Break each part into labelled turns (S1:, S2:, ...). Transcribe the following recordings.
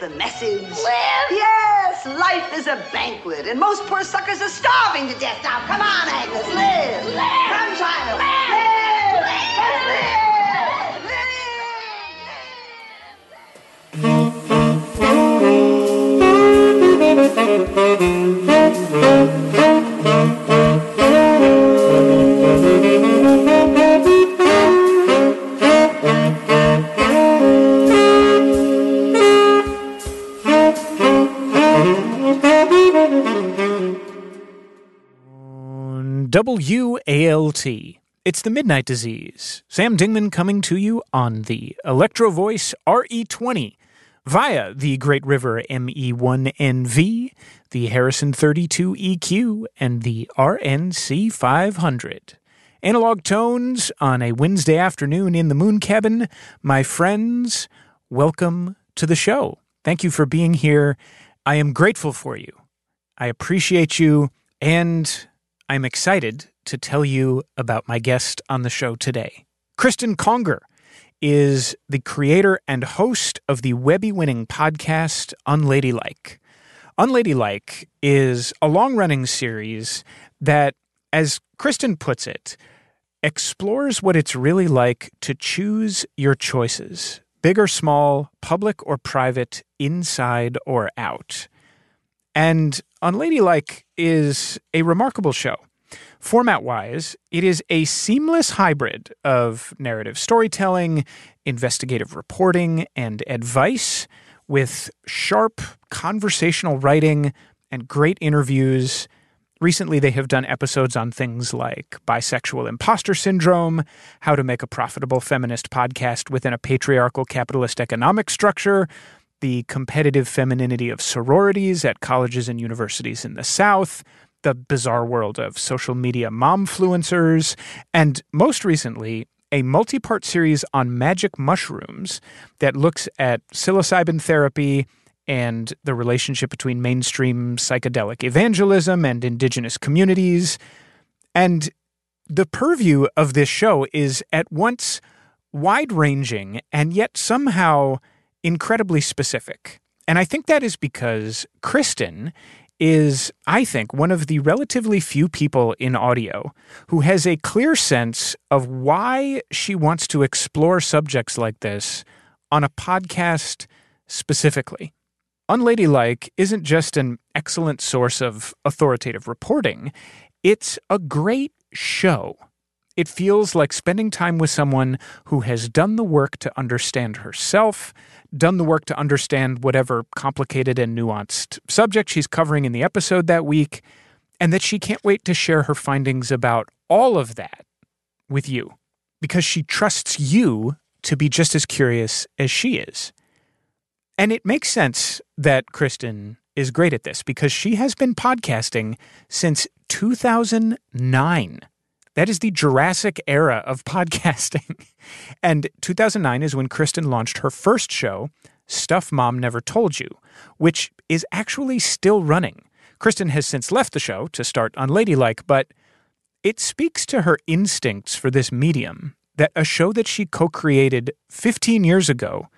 S1: the message.
S2: Live?
S1: Yes, life is a banquet, and most poor suckers are starving to death. Now, come on, Agnes, live.
S2: Live.
S1: Come, child.
S2: Live.
S1: Live.
S2: Live.
S3: WALT. It's the Midnight Disease. Sam Dingman coming to you on the Electro Voice RE20 via the Great River ME1NV, the Harrison 32EQ, and the RNC 500. Analog tones on a Wednesday afternoon in the Moon Cabin. My friends, welcome to the show. Thank you for being here. I am grateful for you. I appreciate you, and I'm excited to tell you about my guest on the show today. Cristen Conger is the creator and host of the Webby winning podcast Unladylike. Unladylike is a long running series that, as Cristen puts it, explores what it's really like to choose your choices, big or small, public or private, inside or out. And Unladylike is a remarkable show. Format wise, it is a seamless hybrid of narrative storytelling, investigative reporting, and advice with sharp conversational writing and great interviews. Recently, they have done episodes on things like bisexual imposter syndrome, how to make a profitable feminist podcast within a patriarchal capitalist economic structure, the competitive femininity of sororities at colleges and universities in the South, the bizarre world of social media momfluencers, and most recently, a multi part series on magic mushrooms that looks at psilocybin therapy and the relationship between mainstream psychedelic evangelism and indigenous communities. And the purview of this show is at once wide ranging and yet somehow incredibly specific. And I think that is because Cristen is, I think, one of the relatively few people in audio who has a clear sense of why she wants to explore subjects like this on a podcast specifically. Unladylike isn't just an excellent source of authoritative reporting, it's a great show. It feels like spending time with someone who has done the work to understand herself, done the work to understand whatever complicated and nuanced subject she's covering in the episode that week, and that she can't wait to share her findings about all of that with you because she trusts you to be just as curious as she is. And it makes sense that Cristen is great at this because she has been podcasting since 2009. That is the Jurassic era of podcasting. and 2009 is when Cristen launched her first show, Stuff Mom Never Told You, which is actually still running. Cristen has since left the show to start Unladylike, but it speaks to her instincts for this medium that a show that she co created 15 years ago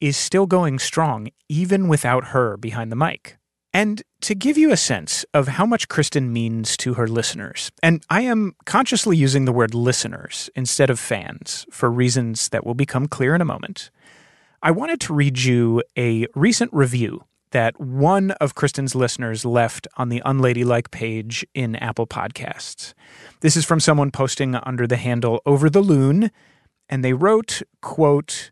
S3: is still going strong, even without her behind the mic. And to give you a sense of how much Cristen means to her listeners, and I am consciously using the word listeners instead of fans for reasons that will become clear in a moment, I wanted to read you a recent review that one of Cristen's listeners left on the Unladylike page in Apple Podcasts. This is from someone posting under the handle Over the Loon, and they wrote, quote,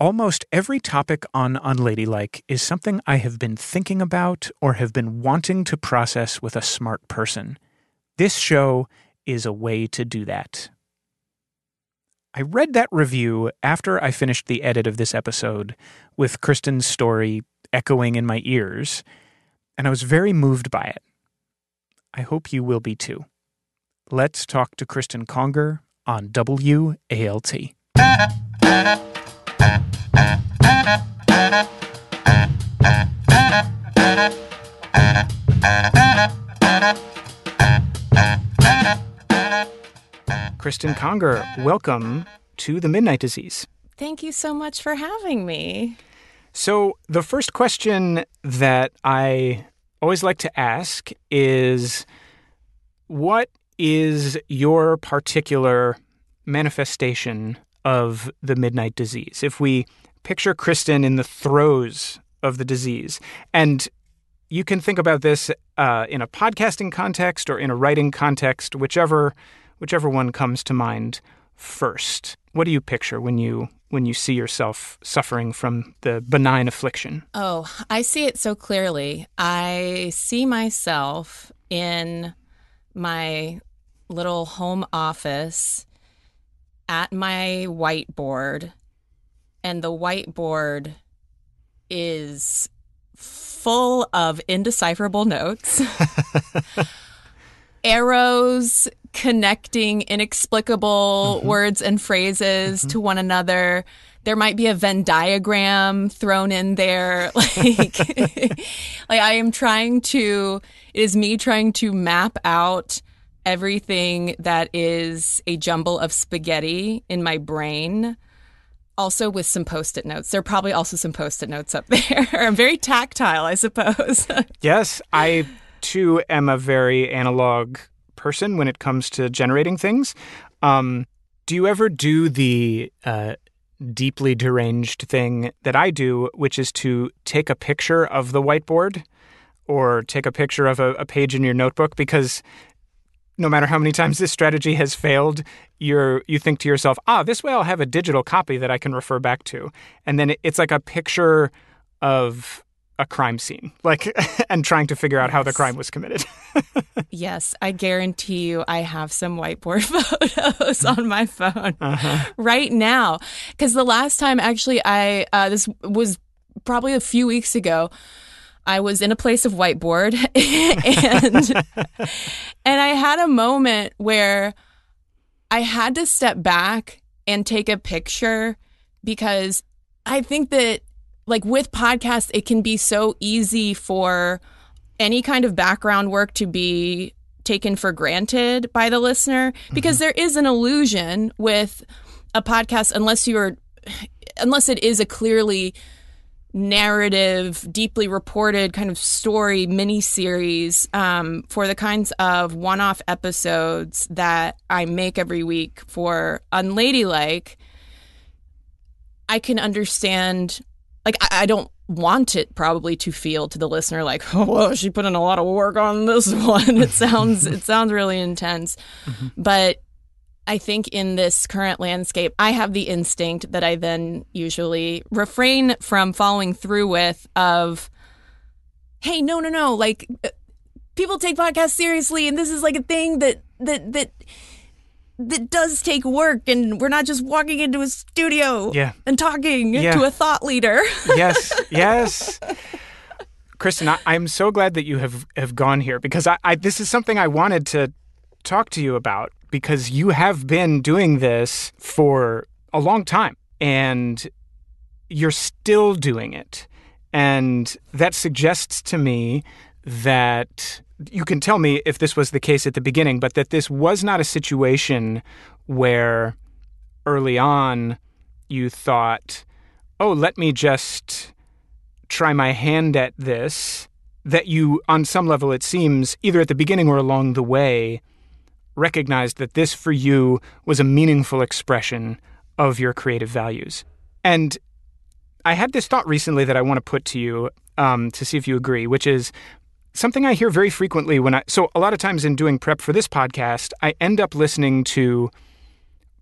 S3: Almost every topic on Unladylike is something I have been thinking about or have been wanting to process with a smart person. This show is a way to do that. I read that review after I finished the edit of this episode with Cristen's story echoing in my ears, and I was very moved by it. I hope you will be too. Let's talk to Cristen Conger on WALT. Cristen Conger, welcome to the Midnight Disease.
S4: Thank you so much for having me.
S3: So, the first question that I always like to ask is what is your particular manifestation of the midnight disease? If we picture Cristen in the throes of the disease, and you can think about this uh, in a podcasting context or in a writing context, whichever whichever one comes to mind first. What do you picture when you when you see yourself suffering from the benign affliction?
S2: Oh, I see it so clearly. I see myself in my little home office at my whiteboard, and the whiteboard is full of indecipherable notes, arrows connecting inexplicable mm-hmm. words and phrases mm-hmm. to one another. There might be a Venn diagram thrown in there. Like, like I am trying to, it is me trying to map out everything that is a jumble of spaghetti in my brain. Also, with some post it notes. There are probably also some post it notes up there. I'm very tactile, I suppose.
S3: yes, I too am a very analog person when it comes to generating things. Um, do you ever do the uh, deeply deranged thing that I do, which is to take a picture of the whiteboard or take a picture of a, a page in your notebook? Because no matter how many times this strategy has failed, you're you think to yourself, ah, this way I'll have a digital copy that I can refer back to, and then it's like a picture of a crime scene, like, and trying to figure out yes. how the crime was committed.
S2: yes, I guarantee you, I have some whiteboard photos on my phone uh-huh. right now. Because the last time, actually, I uh, this was probably a few weeks ago. I was in a place of whiteboard and and I had a moment where I had to step back and take a picture because I think that like with podcasts it can be so easy for any kind of background work to be taken for granted by the listener because mm-hmm. there is an illusion with a podcast unless you're unless it is a clearly narrative, deeply reported kind of story mini series um, for the kinds of one off episodes that I make every week for Unladylike, I can understand. Like, I, I don't want it probably to feel to the listener like, oh, well, she put in a lot of work on this one. It sounds it sounds really intense, mm-hmm. but I think in this current landscape, I have the instinct that I then usually refrain from following through with of, hey, no, no, no, like uh, people take podcasts seriously, and this is like a thing that that that that does take work, and we're not just walking into a studio
S3: yeah.
S2: and talking yeah. to a thought leader.
S3: yes, yes. Cristen, I, am so glad that you have, have gone here because I, I this is something I wanted to talk to you about because you have been doing this for a long time and you're still doing it. And that suggests to me that you can tell me if this was the case at the beginning, but that this was not a situation where early on you thought, oh, let me just try my hand at this. That you, on some level, it seems, either at the beginning or along the way, recognized that this for you was a meaningful expression of your creative values. And I had this thought recently that I want to put to you um, to see if you agree, which is something I hear very frequently when I. So, a lot of times in doing prep for this podcast, I end up listening to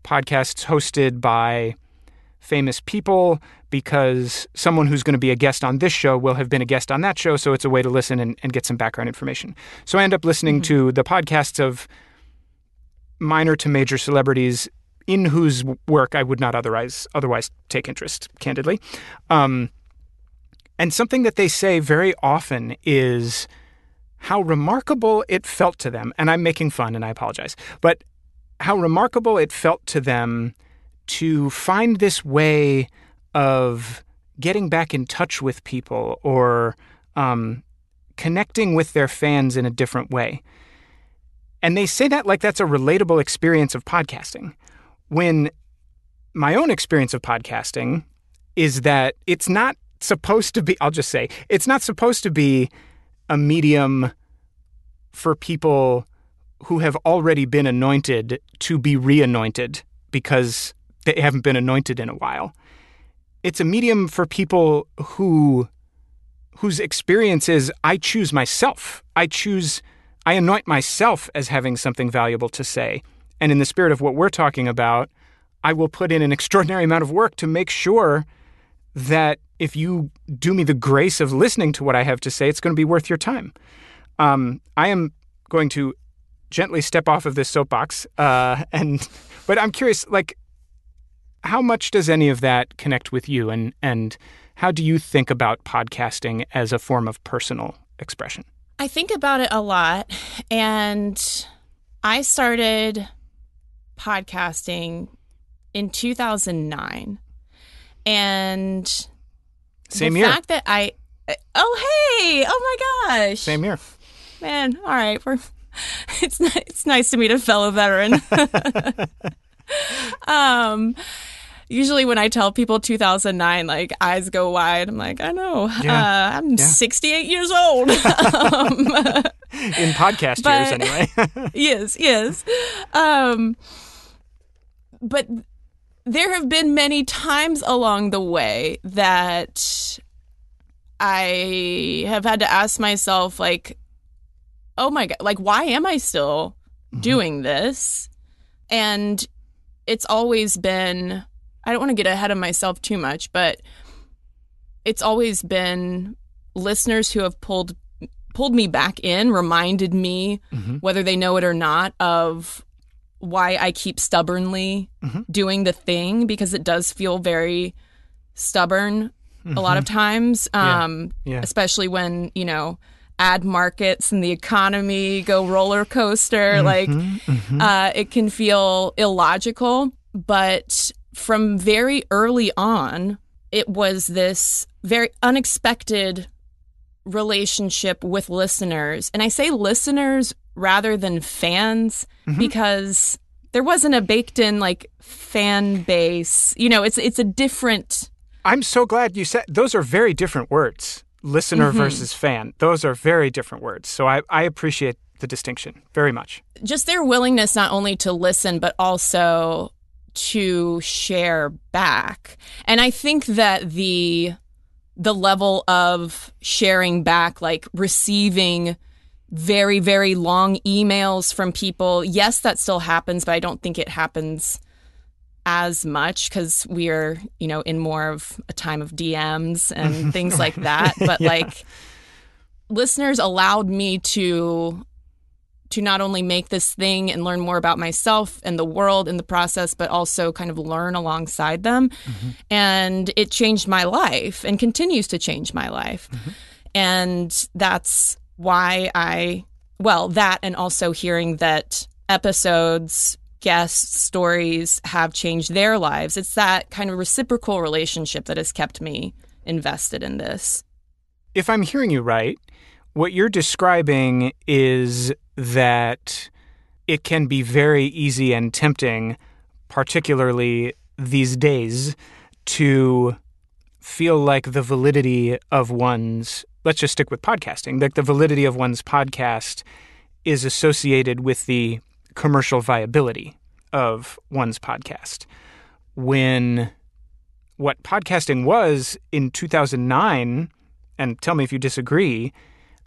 S3: podcasts hosted by famous people because someone who's going to be a guest on this show will have been a guest on that show. So, it's a way to listen and, and get some background information. So, I end up listening mm-hmm. to the podcasts of minor to major celebrities in whose work I would not otherwise otherwise take interest, candidly. Um, and something that they say very often is how remarkable it felt to them. And I'm making fun, and I apologize, but how remarkable it felt to them to find this way of getting back in touch with people or um, connecting with their fans in a different way. And they say that like that's a relatable experience of podcasting. When my own experience of podcasting is that it's not supposed to be, I'll just say, it's not supposed to be a medium for people who have already been anointed to be re-anointed because they haven't been anointed in a while. It's a medium for people who whose experience is I choose myself. I choose I anoint myself as having something valuable to say. And in the spirit of what we're talking about, I will put in an extraordinary amount of work to make sure that if you do me the grace of listening to what I have to say, it's going to be worth your time. Um, I am going to gently step off of this soapbox, uh, and but I'm curious, like, how much does any of that connect with you, and and how do you think about podcasting as a form of personal expression?
S2: I think about it a lot, and I started podcasting in 2009, and
S3: Same
S2: the
S3: year.
S2: fact that I, oh hey, oh my gosh,
S3: Same year.
S2: man. All right, we're it's it's nice to meet a fellow veteran. um, usually when I tell people 2009, like eyes go wide. I'm like, I know.
S3: Yeah.
S2: Uh, I'm
S3: Yeah.
S2: 68 years old. um,
S3: In podcast years, anyway.
S2: yes, yes. Um, but there have been many times along the way that I have had to ask myself, like, oh my God, like, why am I still doing this? And it's always been, I don't want to get ahead of myself too much, but it's always been listeners who have pulled pulled me back in, reminded me, mm-hmm. whether they know it or not, of why I keep stubbornly mm-hmm. doing the thing because it does feel very stubborn a lot of mm-hmm.
S3: times,
S2: um,
S3: Yeah.
S2: especially when, you know, ad markets and the economy go roller coaster. Like, uh, it can feel illogical. But from very early on, it was this very unexpected relationship with listeners. And I say listeners rather than fans mm-hmm. because there wasn't a baked in like fan base. You know, it's it's a different
S3: I'm so glad you said those are very different words. Listener mm-hmm. versus fan. Those are very different words. So I, I appreciate the distinction very much.
S2: just their willingness not only to listen but also to share back. And I think that the the level of sharing back like receiving very very long emails from people, yes that still happens, but I don't think it happens as much cuz we're, you know, in more of a time of DMs and things like that, but like listeners allowed me to to not only make this thing and learn more about myself and the world in the process, but also kind of learn alongside them. Mm-hmm. And it changed my life and continues to change my life. Mm-hmm. And that's why I, well, that and also hearing that episodes, guests, stories have changed their lives. It's that kind of reciprocal relationship that has kept me invested in this.
S3: If I'm hearing you right, what you're describing is that it can be very easy and tempting, particularly these days, to feel like the validity of one's, let's just stick with podcasting, like the validity of one's podcast is associated with the commercial viability of one's podcast. When what podcasting was in 2009, and tell me if you disagree,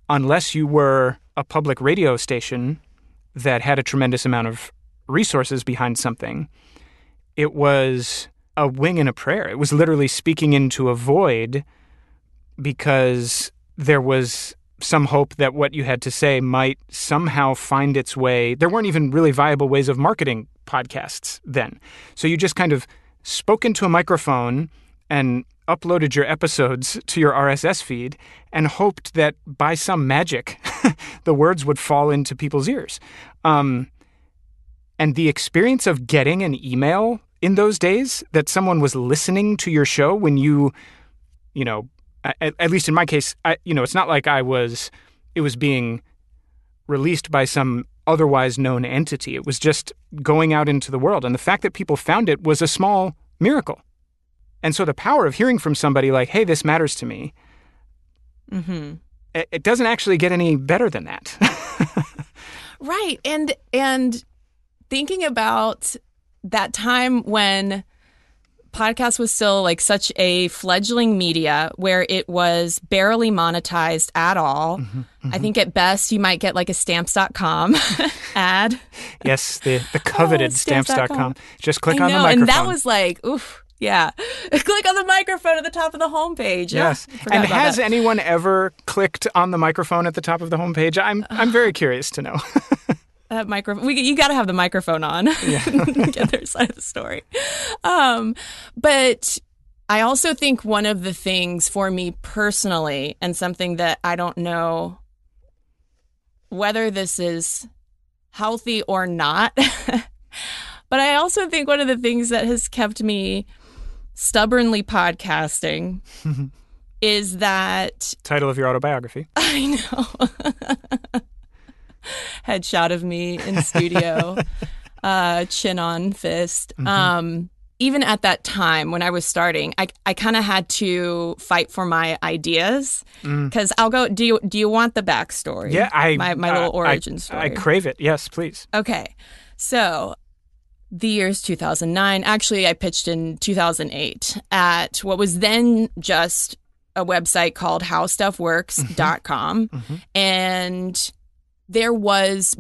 S3: unless you were a public radio station that had a tremendous amount of resources behind something, it was a wing and a prayer. It was literally speaking into a void because there was some hope that what you had to say might somehow find its way. There weren't even really viable ways of marketing podcasts then. So you just kind of spoke into a microphone and uploaded your episodes to your RSS feed and hoped that by some magic the words would fall into people's ears. Um, and the experience of getting an email in those days that someone was listening to your show when you, you know, at, at least in my case, I, you know, it's not like I was, it was being released by some otherwise known entity. It was just going out into the world. And the fact that people found it was a small miracle. And so the power of hearing from somebody like, hey, this matters to me,
S2: Mm-hmm.
S3: It, doesn't actually get any better than that.
S2: Right. And and thinking about that time when podcast was still like such a fledgling media where it was barely monetized at all. Mm-hmm, mm-hmm. I think at best you might get like a stamps.com ad.
S3: yes, the, the coveted
S2: Oh, stamps.com.
S3: stamps.com. Just click
S2: I
S3: on
S2: know,
S3: the microphone.
S2: and that was like, oof, yeah. Click on the microphone at the top of the homepage.
S3: Yes.
S2: forgot
S3: And has
S2: that.
S3: anyone ever clicked on the microphone at the top of the homepage? I'm I'm very curious to know.
S2: that microphone. We, you got to have the microphone on. Get their side of the story. Um, but I also think one of the things for me personally, and something that I don't know whether this is healthy or not, but I also think one of the things that has kept me stubbornly podcasting is that
S3: Title of your autobiography.
S2: I know. Headshot of me in studio, uh, chin on fist. Um, even at that time when I was starting, I, I kind of had to fight for my ideas because I'll go. Do you do you want the backstory?
S3: Yeah, I
S2: my my
S3: uh,
S2: little
S3: I-
S2: origin story.
S3: I crave it. Yes, please.
S2: Okay. So the year's 2009. Actually, I pitched in 2008 at what was then just a website called howstuffworks.com. And there was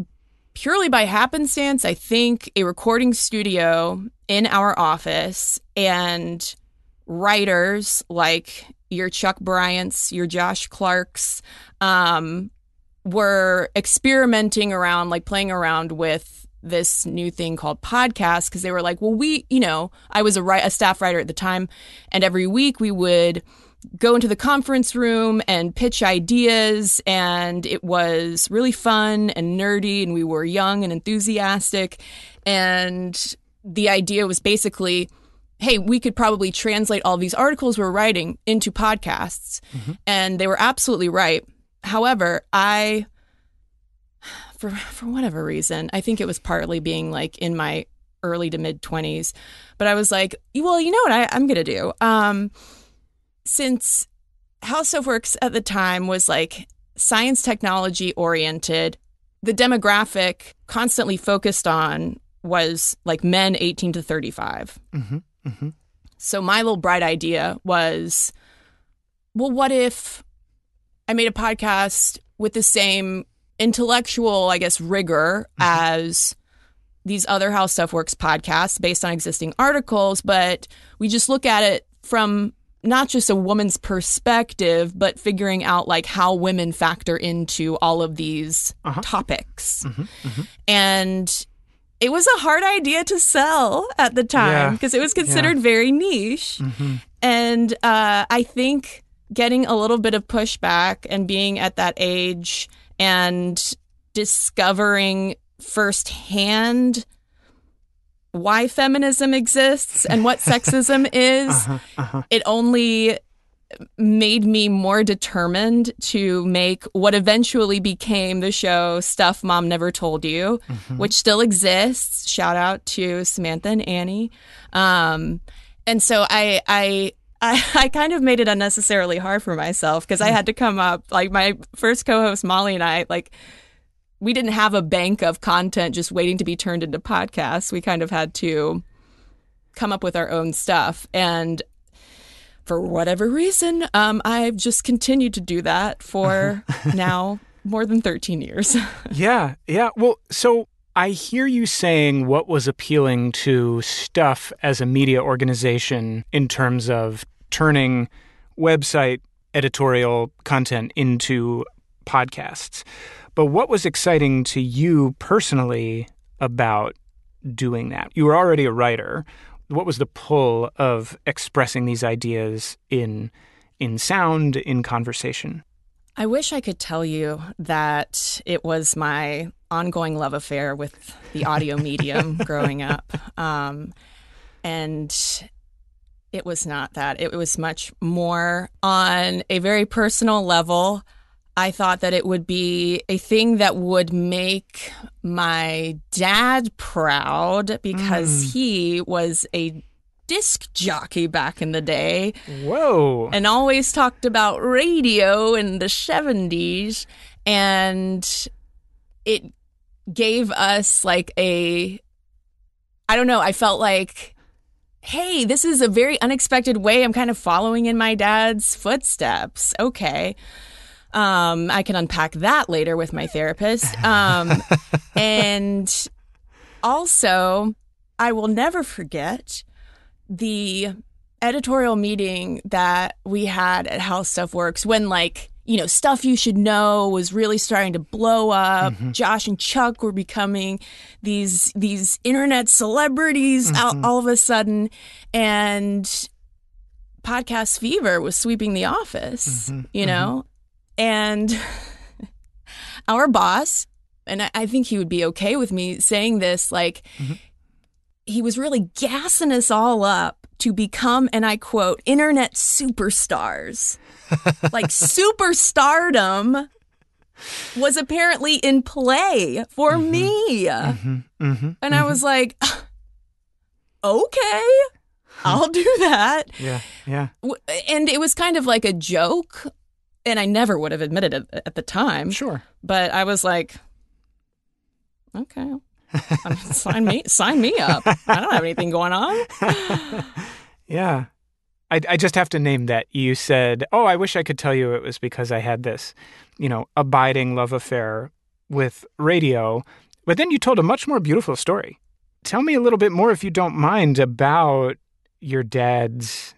S2: purely by happenstance, I think, a recording studio in our office and writers like your Chuck Bryant's, your Josh Clark's, um, were experimenting around, like playing around with this new thing called podcast because they were like, well, we, you know, I was a, a staff writer at the time, and every week we would go into the conference room and pitch ideas, and it was really fun and nerdy, and we were young and enthusiastic, and the idea was basically hey, we could probably translate all these articles we're writing into podcasts. Mm-hmm. And they were absolutely right. However, I, for, for whatever reason, I think it was partly being like in my early to mid 20s, but I was like, well, you know what I, I'm going to do? Um, since How Stuff Works at the time was like science technology oriented, the demographic constantly focused on was like men 18 to 35. So my little bright idea was, well, what if I made a podcast with the same intellectual, I guess, rigor mm-hmm. as these other How Stuff Works podcasts based on existing articles, but we just look at it from not just a woman's perspective, but figuring out like how women factor into all of these uh-huh. topics. Mm-hmm. Mm-hmm. And it was a hard idea to sell at the time
S3: Yeah.
S2: because it was considered very niche. And uh, I think getting a little bit of pushback and being at that age and discovering firsthand why feminism exists and what sexism is, uh-huh, uh-huh. it only made me more determined to make what eventually became the show Stuff Mom Never Told You, mm-hmm. which still exists. Shout out to Samantha and Annie. Um, and so I, I, I, I kind of made it unnecessarily hard for myself because I had to come up like my first co-host Molly and I like we didn't have a bank of content just waiting to be turned into podcasts. We kind of had to come up with our own stuff. And for whatever reason, um, I've just continued to do that for now more than 13 years.
S3: Yeah, yeah. Well, so I hear you saying what was appealing to Stuff as a media organization in terms of turning website editorial content into podcasts. But what was exciting to you personally about doing that? You were already a writer. What was the pull of expressing these ideas in in sound, in conversation?
S2: I wish I could tell you that it was my ongoing love affair with the audio medium growing up. Um, and it was not that. It was much more on a very personal level. I thought that it would be a thing that would make my dad proud because he was a disc jockey back in the day
S3: Whoa.
S2: and always talked about radio in the 70s and it gave us like a I don't know, I felt like hey, this is a very unexpected way I'm kind of following in my dad's footsteps. Okay. Um, I can unpack that later with my therapist. Um, and also, I will never forget the editorial meeting that we had at How Stuff Works when, like, you know, stuff you should know was really starting to blow up. Mm-hmm. Josh and Chuck were becoming these these internet celebrities all, mm-hmm. all of a sudden, and podcast fever was sweeping the office. Mm-hmm. You know, and our boss, and I, I think he would be okay with me saying this, like he was really gassing us all up to become, and I quote, internet superstars. like superstardom was apparently in play for mm-hmm. me.
S3: Mm-hmm. mm-hmm.
S2: And I was mm-hmm. like, okay, I'll do that.
S3: Yeah. Yeah.
S2: And it was kind of like a joke. And I never would have admitted it at the time.
S3: Sure.
S2: But I was like, okay, sign me, sign me up. I don't have anything going on.
S3: Yeah. I, I just have to name that. You said, Oh, I wish I could tell you it was because I had this, you know, abiding love affair with radio. But then you told a much more beautiful story. Tell me a little bit more, if you don't mind, about your dad's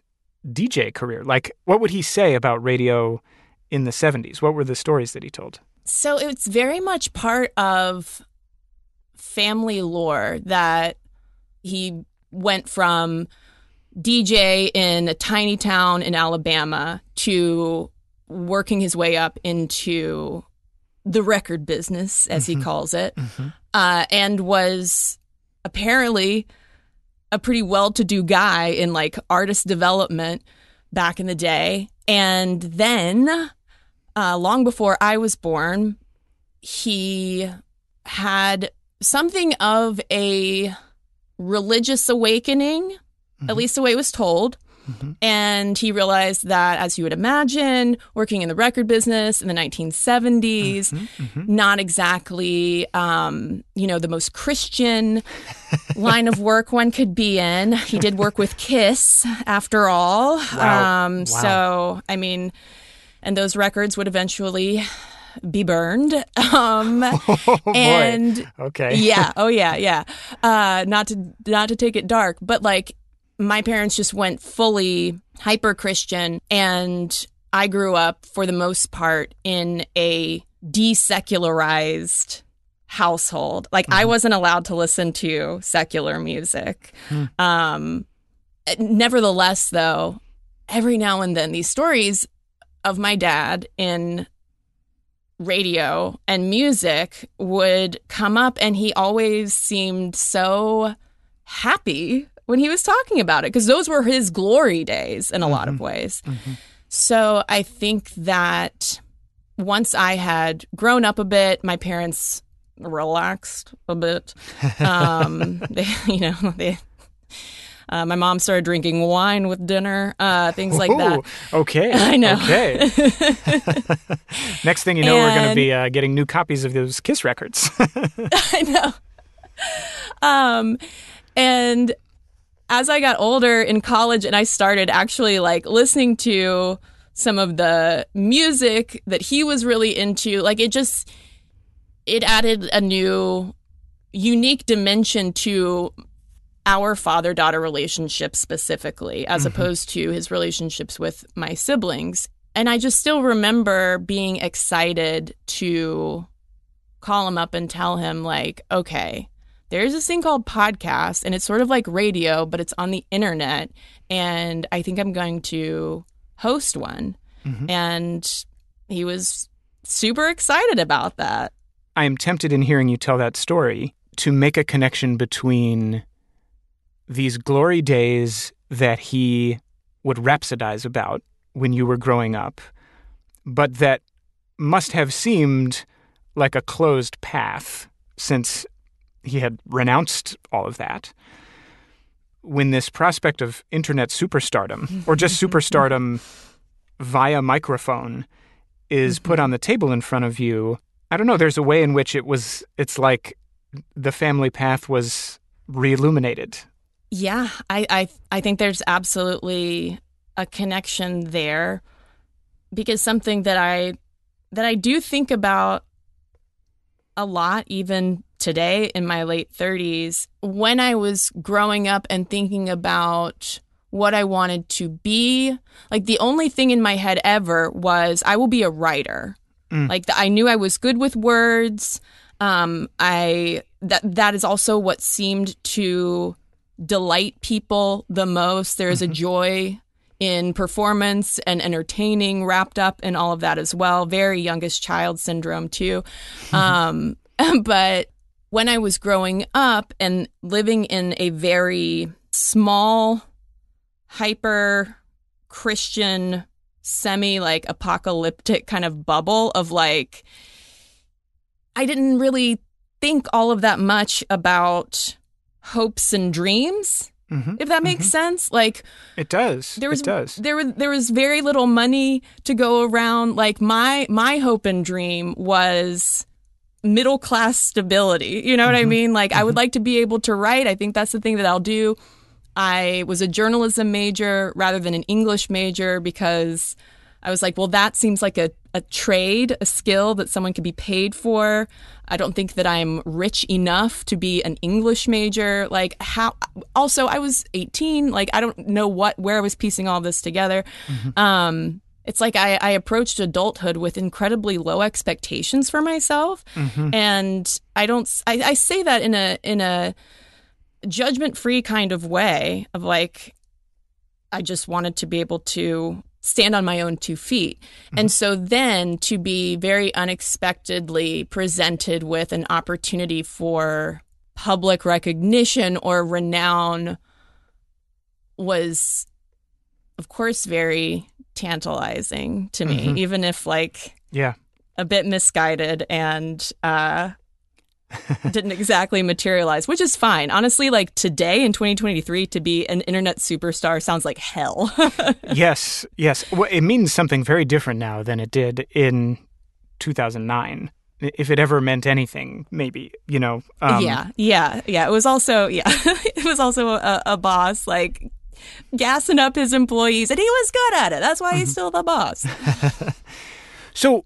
S3: DJ career. Like, what would he say about radio in the 70s? What were the stories that he told?
S2: So it's very much part of family lore that he went from DJ in a tiny town in Alabama to working his way up into the record business, as he calls it, uh, and was apparently a pretty well to do guy in like artist development back in the day. And then, uh, long before I was born, he had something of a religious awakening, at least the way it was told. And he realized that, as you would imagine, working in the record business in the 1970s, not exactly, um, you know, the most Christian line of work one could be in. He did work with Kiss, after all.
S3: Wow.
S2: Um,
S3: Wow.
S2: So, I mean, and those records would eventually be burned. Um,
S3: Oh, boy.
S2: and
S3: okay.
S2: yeah. Oh yeah. Yeah. Uh not to not to take it dark but like my parents just went fully hyper christian and i grew up for the most part in a desecularized household. Like i wasn't allowed to listen to secular music. Um nevertheless though every now and then these stories of my dad in radio and music would come up and he always seemed so happy when he was talking about it because those were his glory days in a lot of ways. So I think that once I had grown up a bit, my parents relaxed a bit. Um, they, you know, they. Uh, my mom started drinking wine with dinner, uh, things like that.
S3: Okay.
S2: I know.
S3: Okay. Next thing you know, we're going to be uh, getting new copies of those Kiss records.
S2: I know. Um, and as I got older in college and I started actually like listening to some of the music that he was really into, like it just it added a new unique dimension to our father daughter relationship specifically as mm-hmm. opposed to his relationships with my siblings. And i just still remember being excited to call him up and tell him like okay there's this thing called podcast and it's sort of like radio but it's on the internet and i think i'm going to host one. Mm-hmm. And he was super excited about that.
S3: I am tempted in hearing you tell that story to make a connection between these glory days that he would rhapsodize about when you were growing up, but that must have seemed like a closed path since he had renounced all of that. when this prospect of internet superstardom or just superstardom via microphone is put mm-hmm. on the table in front of you, I don't know, there's a way in which it was, it's like the family path was reilluminated.
S2: Yeah, I, I, I think there's absolutely a connection there because something that I that I do think about a lot even today in my late 30s when I was growing up and thinking about what I wanted to be like the only thing in my head ever was I will be a writer mm. like the, I knew I was good with words um I that that is also what seemed to delight people the most there is mm-hmm. a joy in performance and entertaining wrapped up in all of that as well. Very youngest child syndrome, too. um, but when I was growing up and living in a very small, hyper Christian, semi like apocalyptic kind of bubble of like, I didn't really think all of that much about hopes and dreams Mm-hmm. If that makes mm-hmm. sense, like
S3: it does.
S2: There was
S3: it does.
S2: there was there was very little money to go around. Like my my hope and dream was middle class stability. You know what mm-hmm. I mean? Like I would mm-hmm. like to be able to write. I think that's the thing that I'll do. I was a journalism major rather than an English major because I was like, well, that seems like a, a trade, a skill that someone could be paid for. I don't think that I'm rich enough to be an English major. Like, how, also, I was 18. Like, I don't know what, where I was piecing all this together. Mm-hmm. Um, it's like I, I, approached adulthood with incredibly low expectations for myself. Mm-hmm. And I don't, I, I say that in a, in a, judgment free kind of way of like, I just wanted to be able to stand on my own two feet. Mm-hmm. And so then to be very unexpectedly presented with an opportunity for public recognition or renown was, of course, very tantalizing to me, mm-hmm. even if like,
S3: yeah,
S2: a bit misguided and uh, didn't exactly materialize, which is fine. Honestly, like today in 2023, to be an internet superstar sounds like hell.
S3: yes, yes. Well, it means something very different now than it did in 2009. If it ever meant anything, maybe you know.
S2: Um, yeah, yeah, yeah. It was also yeah, it was also a, a boss like gassing up his employees, and he was good at it. That's why he's mm-hmm. still the boss.
S3: so,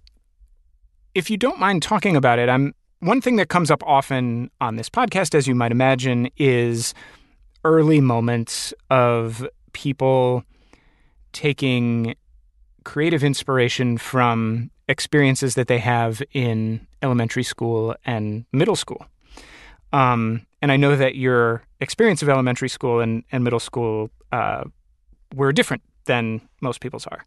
S3: if you don't mind talking about it, I'm one thing that comes up often on this podcast, as you might imagine, is early moments of people taking creative inspiration from experiences that they have in elementary school and middle school. Um, and I know that your experience of elementary school and, and middle school uh, were different than most people's are.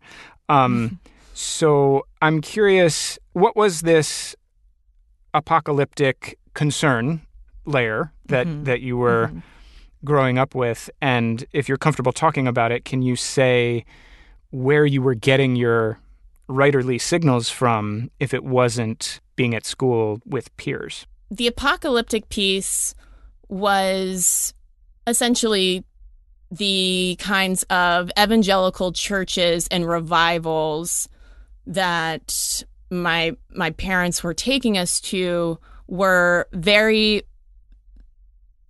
S3: Um, so I'm curious, what was this apocalyptic concern layer that mm-hmm. that you were mm-hmm. growing up with and if you're comfortable talking about it can you say where you were getting your writerly signals from if it wasn't being at school with peers
S2: the apocalyptic piece was essentially the kinds of evangelical churches and revivals that my my parents were taking us to were very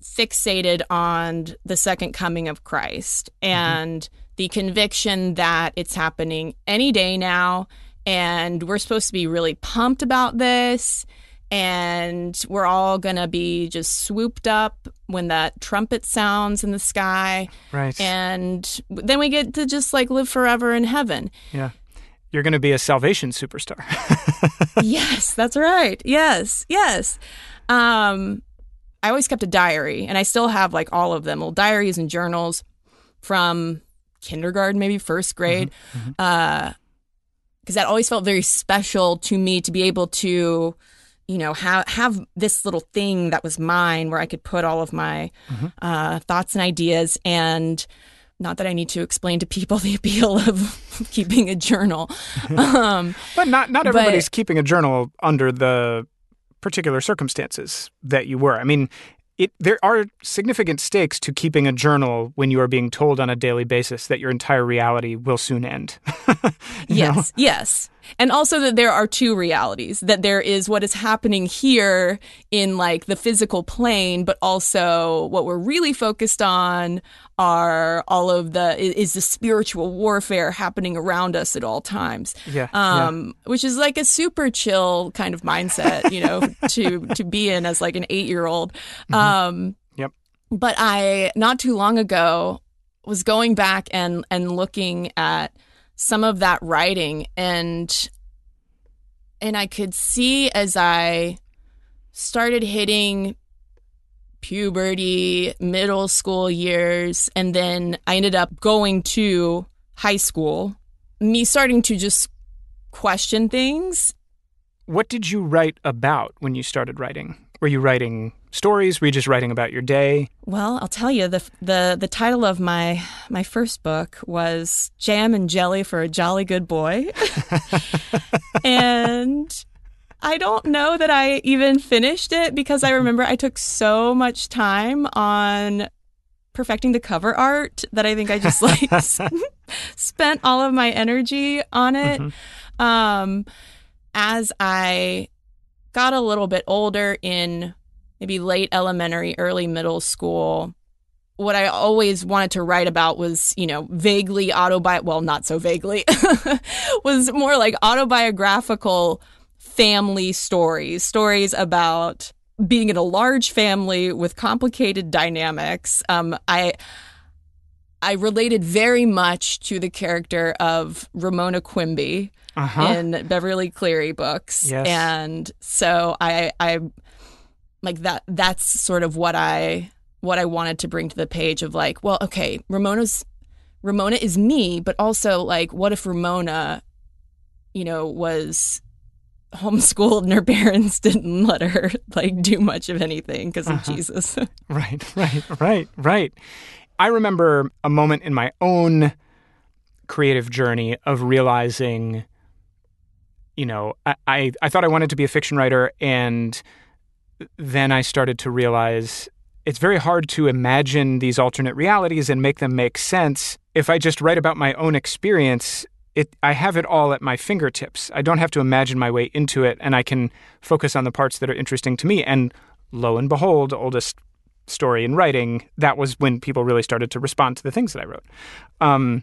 S2: fixated on the second coming of Christ mm-hmm. and mm-hmm. the conviction that it's happening any day now. And we're supposed to be really pumped about this. And we're all going to be just swooped up when that trumpet sounds in the sky.
S3: Right.
S2: And then we get to just like live forever in heaven.
S3: Yeah you're going to be a salvation superstar.
S2: yes, that's right. Yes, yes. Um, I always kept a diary, and I still have like all of them, little diaries and journals from kindergarten, maybe first grade, because mm-hmm, mm-hmm. uh, that always felt very special to me to be able to, you know, have have this little thing that was mine where I could put all of my mm-hmm. uh, thoughts and ideas and not that I need to explain to people the appeal of keeping a journal. Um,
S3: but not not everybody's but, keeping a journal under the particular circumstances that you were. I mean, it there are significant stakes to keeping a journal when you are being told on a daily basis that your entire reality will soon end.
S2: yes,
S3: know?
S2: yes. And also that there are two realities that there is what is happening here in like the physical plane, but also what we're really focused on are all of the is the spiritual warfare happening around us at all times.
S3: Yeah,
S2: Um,
S3: yeah.
S2: which is like a super chill kind of mindset, you know, to to be in as like an eight year old. Um,
S3: Yep.
S2: but I not too long ago was going back and and looking at some of that writing and and I could see as I started hitting puberty, middle school years, and then I ended up going to high school, me starting to just question things.
S3: What did you write about when you started writing? Were you writing stories? Were you just writing about your day?
S2: Well, I'll tell you the the the title of my my first book was Jam and Jelly for a Jolly Good Boy. and I don't know that I even finished it because I remember I took so much time on perfecting the cover art that I think I just like spent all of my energy on it. Um as I got a little bit older in maybe late elementary, early middle school, what I always wanted to write about was, you know, vaguely autobi well, not so vaguely, was more like autobiographical family stories, stories about being in a large family with complicated dynamics. Um, I I related very much to the character of Ramona Quimby
S3: Uh-huh.
S2: in Beverly Cleary books.
S3: Yes.
S2: And so I I like that that's sort of what I what I wanted to bring to the page of like, well, okay, Ramona's Ramona is me, but also like what if Ramona, you know, was homeschooled and her parents didn't let her like do much of anything because of uh-huh. Jesus.
S3: Right, right, right, right. I remember a moment in my own creative journey of realizing, you know, I, I, I thought I wanted to be a fiction writer, and then I started to realize it's very hard to imagine these alternate realities and make them make sense. If I just write about my own experience, it I have it all at my fingertips. I don't have to imagine my way into it, and I can focus on the parts that are interesting to me. And lo and behold, oldest story in writing, that was when people really started to respond to the things that I wrote. Um,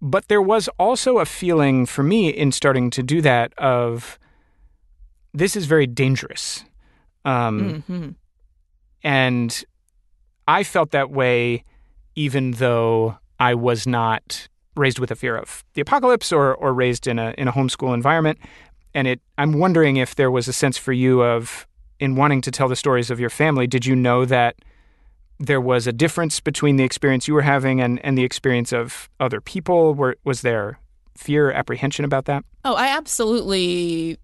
S3: but there was also a feeling for me in starting to do that of this is very dangerous. Um,
S2: hmm
S3: and I felt that way even though I was not raised with a fear of the apocalypse or, or raised in a in a homeschool environment. And it I'm wondering if there was a sense for you of in wanting to tell the stories of your family, did you know that there was a difference between the experience you were having and, and the experience of other people? Were, was there fear, apprehension about that?
S2: Oh, I absolutely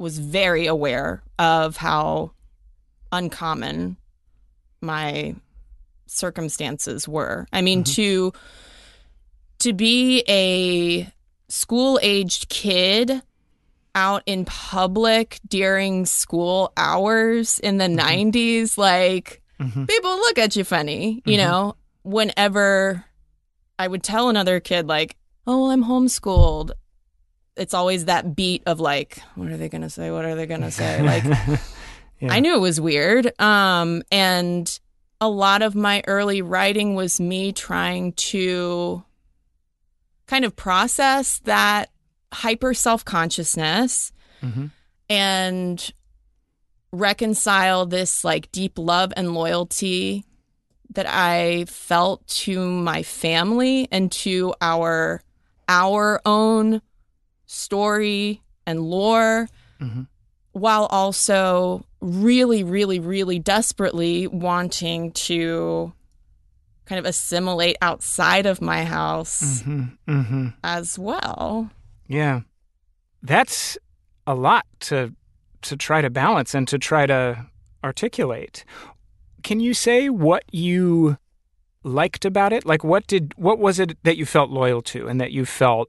S2: was very aware of how uncommon my circumstances were. I mean, to to be a school-aged kid out in public during school hours in the 90s like
S3: Mhm.
S2: people look at you funny, you
S3: Mhm.
S2: know, whenever I would tell another kid like, "Oh, I'm homeschooled." It's always that beat of like, what are they going to say? What are they going to say? Like
S3: Yeah.
S2: I knew it was weird. Um, and a lot of my early writing was me trying to kind of process that hyper self consciousness
S3: Mhm.
S2: and reconcile this like deep love and loyalty that I felt to my family and to our our own story and lore
S3: Mhm.
S2: while also really really really desperately wanting to kind of assimilate outside of my house
S3: Mhm. Mhm.
S2: as well.
S3: Yeah. That's a lot to to try to balance and to try to articulate. Can you say what you liked about it? Like what did what was it that you felt loyal to and that you felt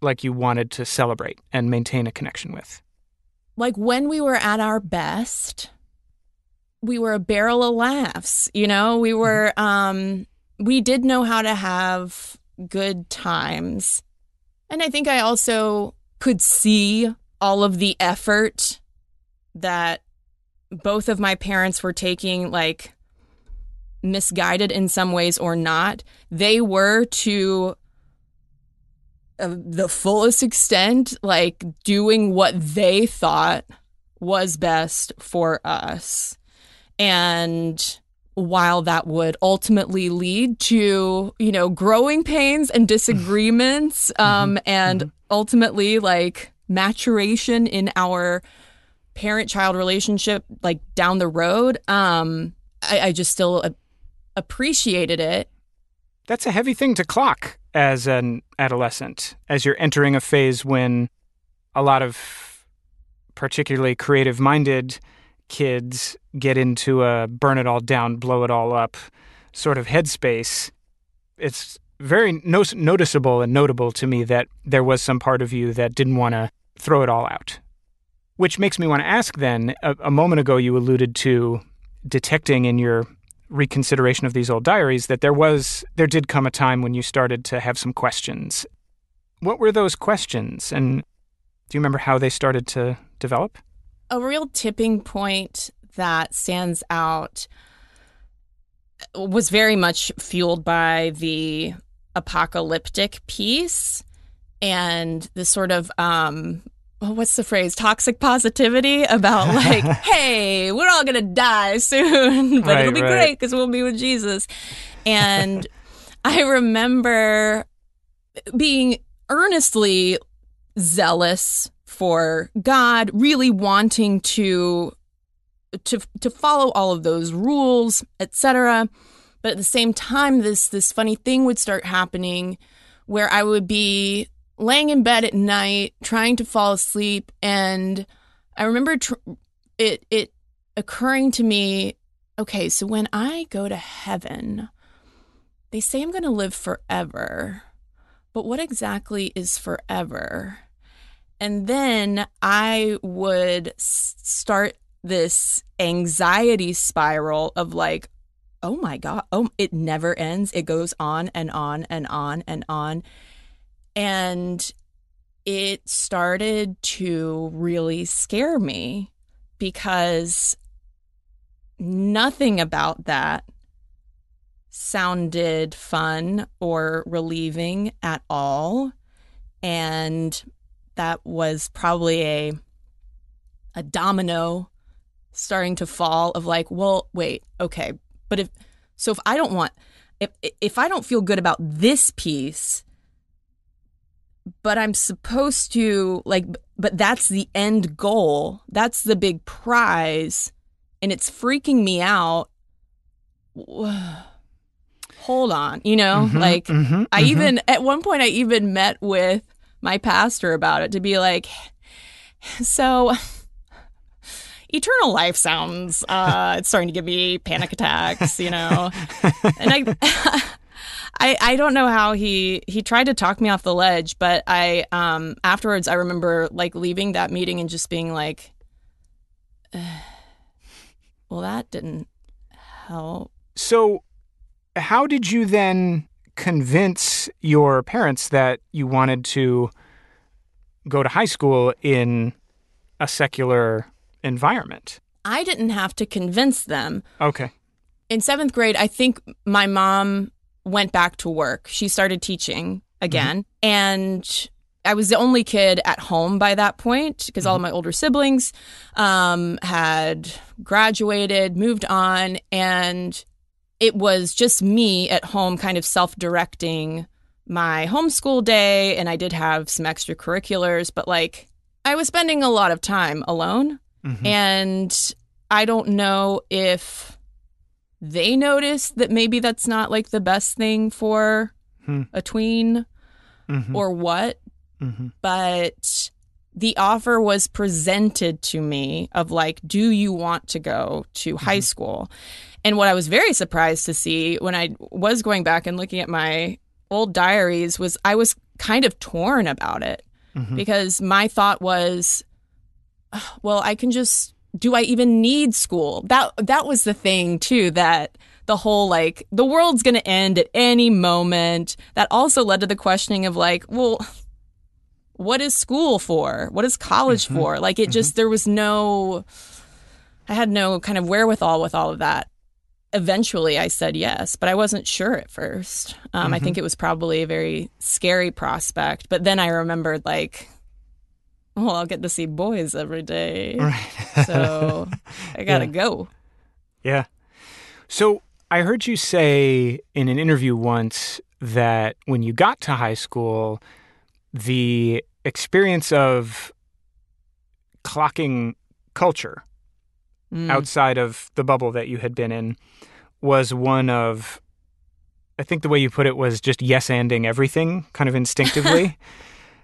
S3: like you wanted to celebrate and maintain a connection with?
S2: Like when we were at our best, we were a barrel of laughs, you know? We were um we did know how to have good times. And I think I also could see all of the effort that both of my parents were taking like misguided in some ways or not. They were to uh, the fullest extent like doing what they thought was best for us. And while that would ultimately lead to, you know, growing pains and disagreements, um, and ultimately like maturation in our parent child relationship, like down the road, um, I, I just still a- appreciated it.
S3: That's a heavy thing to clock as an adolescent, as you're entering a phase when a lot of particularly creative minded kids get into a burn it all down, blow it all up sort of headspace. It's very no- noticeable and notable to me that there was some part of you that didn't want to throw it all out. Which makes me want to ask then a, a moment ago, you alluded to detecting in your reconsideration of these old diaries that there was there did come a time when you started to have some questions. What were those questions and do you remember how they started to develop?
S2: A real tipping point that stands out was very much fueled by the apocalyptic piece and the sort of um well, what's the phrase? Toxic positivity about like hey we're all gonna die soon but
S3: Right,
S2: it'll be
S3: right.
S2: great because we'll be with jesus. And i remember being earnestly zealous for god really wanting to to to follow all of those rules etc but at the same time this this funny thing would start happening where i would be laying in bed at night trying to fall asleep and i remember tr- it it occurring to me okay so when i go to heaven they say i'm going to live forever but what exactly is forever? And then i would start this anxiety spiral of like oh my god oh it never ends. It goes on and on and on and on and it started to really scare me because nothing about that sounded fun or relieving at all. And that was probably a a domino starting to fall of like well wait okay but if so if i don't want if if i don't feel good about this piece but i'm supposed to like but that's the end goal that's the big prize and it's freaking me out hold on you know like
S3: Mhm,
S2: I
S3: mhm.
S2: even at one point I even met with my pastor about it to be like, so eternal life sounds uh it's starting to give me panic attacks, you know. and I I I don't know how he he tried to talk me off the ledge, but I um afterwards I remember like leaving that meeting and just being like well that didn't help.
S3: So, how did you then convince your parents that you wanted to go to high school in a secular environment?
S2: I didn't have to convince them.
S3: Okay.
S2: in seventh grade, I think my mom went back to work. She started teaching again. And I was the only kid at home by that point because all of my older siblings um, had graduated, moved on, and it was just me at home kind of self directing my homeschool day. And I did have some extracurriculars, but like I was spending a lot of time alone.
S3: Mhm.
S2: And I don't know if they noticed that maybe that's not like the best thing for
S3: Hmm.
S2: a tween
S3: Mhm.
S2: or what,
S3: Mhm.
S2: but the offer was presented to me of like, do you want to go to high school? And what I was very surprised to see when I was going back and looking at my old diaries was I was kind of torn about it
S3: Mhm.
S2: because my thought was, well, I can just do I even need school? That that was the thing too that the whole like the world's going to end at any moment. That also led to the questioning of like, well, what is school for? What is college mm-hmm. for? Like it mm-hmm. just there was no I had no kind of wherewithal with all of that. Eventually, I said yes, but I wasn't sure at first. Um, mm-hmm. I think it was probably a very scary prospect. But then I remembered, like, well, I'll get to see boys every day. Right. so I got to yeah. go.
S3: Yeah. So I heard you say in an interview once that when you got to high school, the experience of clocking culture mm. outside of the bubble that you had been in was one of I think the way you put it was just yes anding everything kind of instinctively.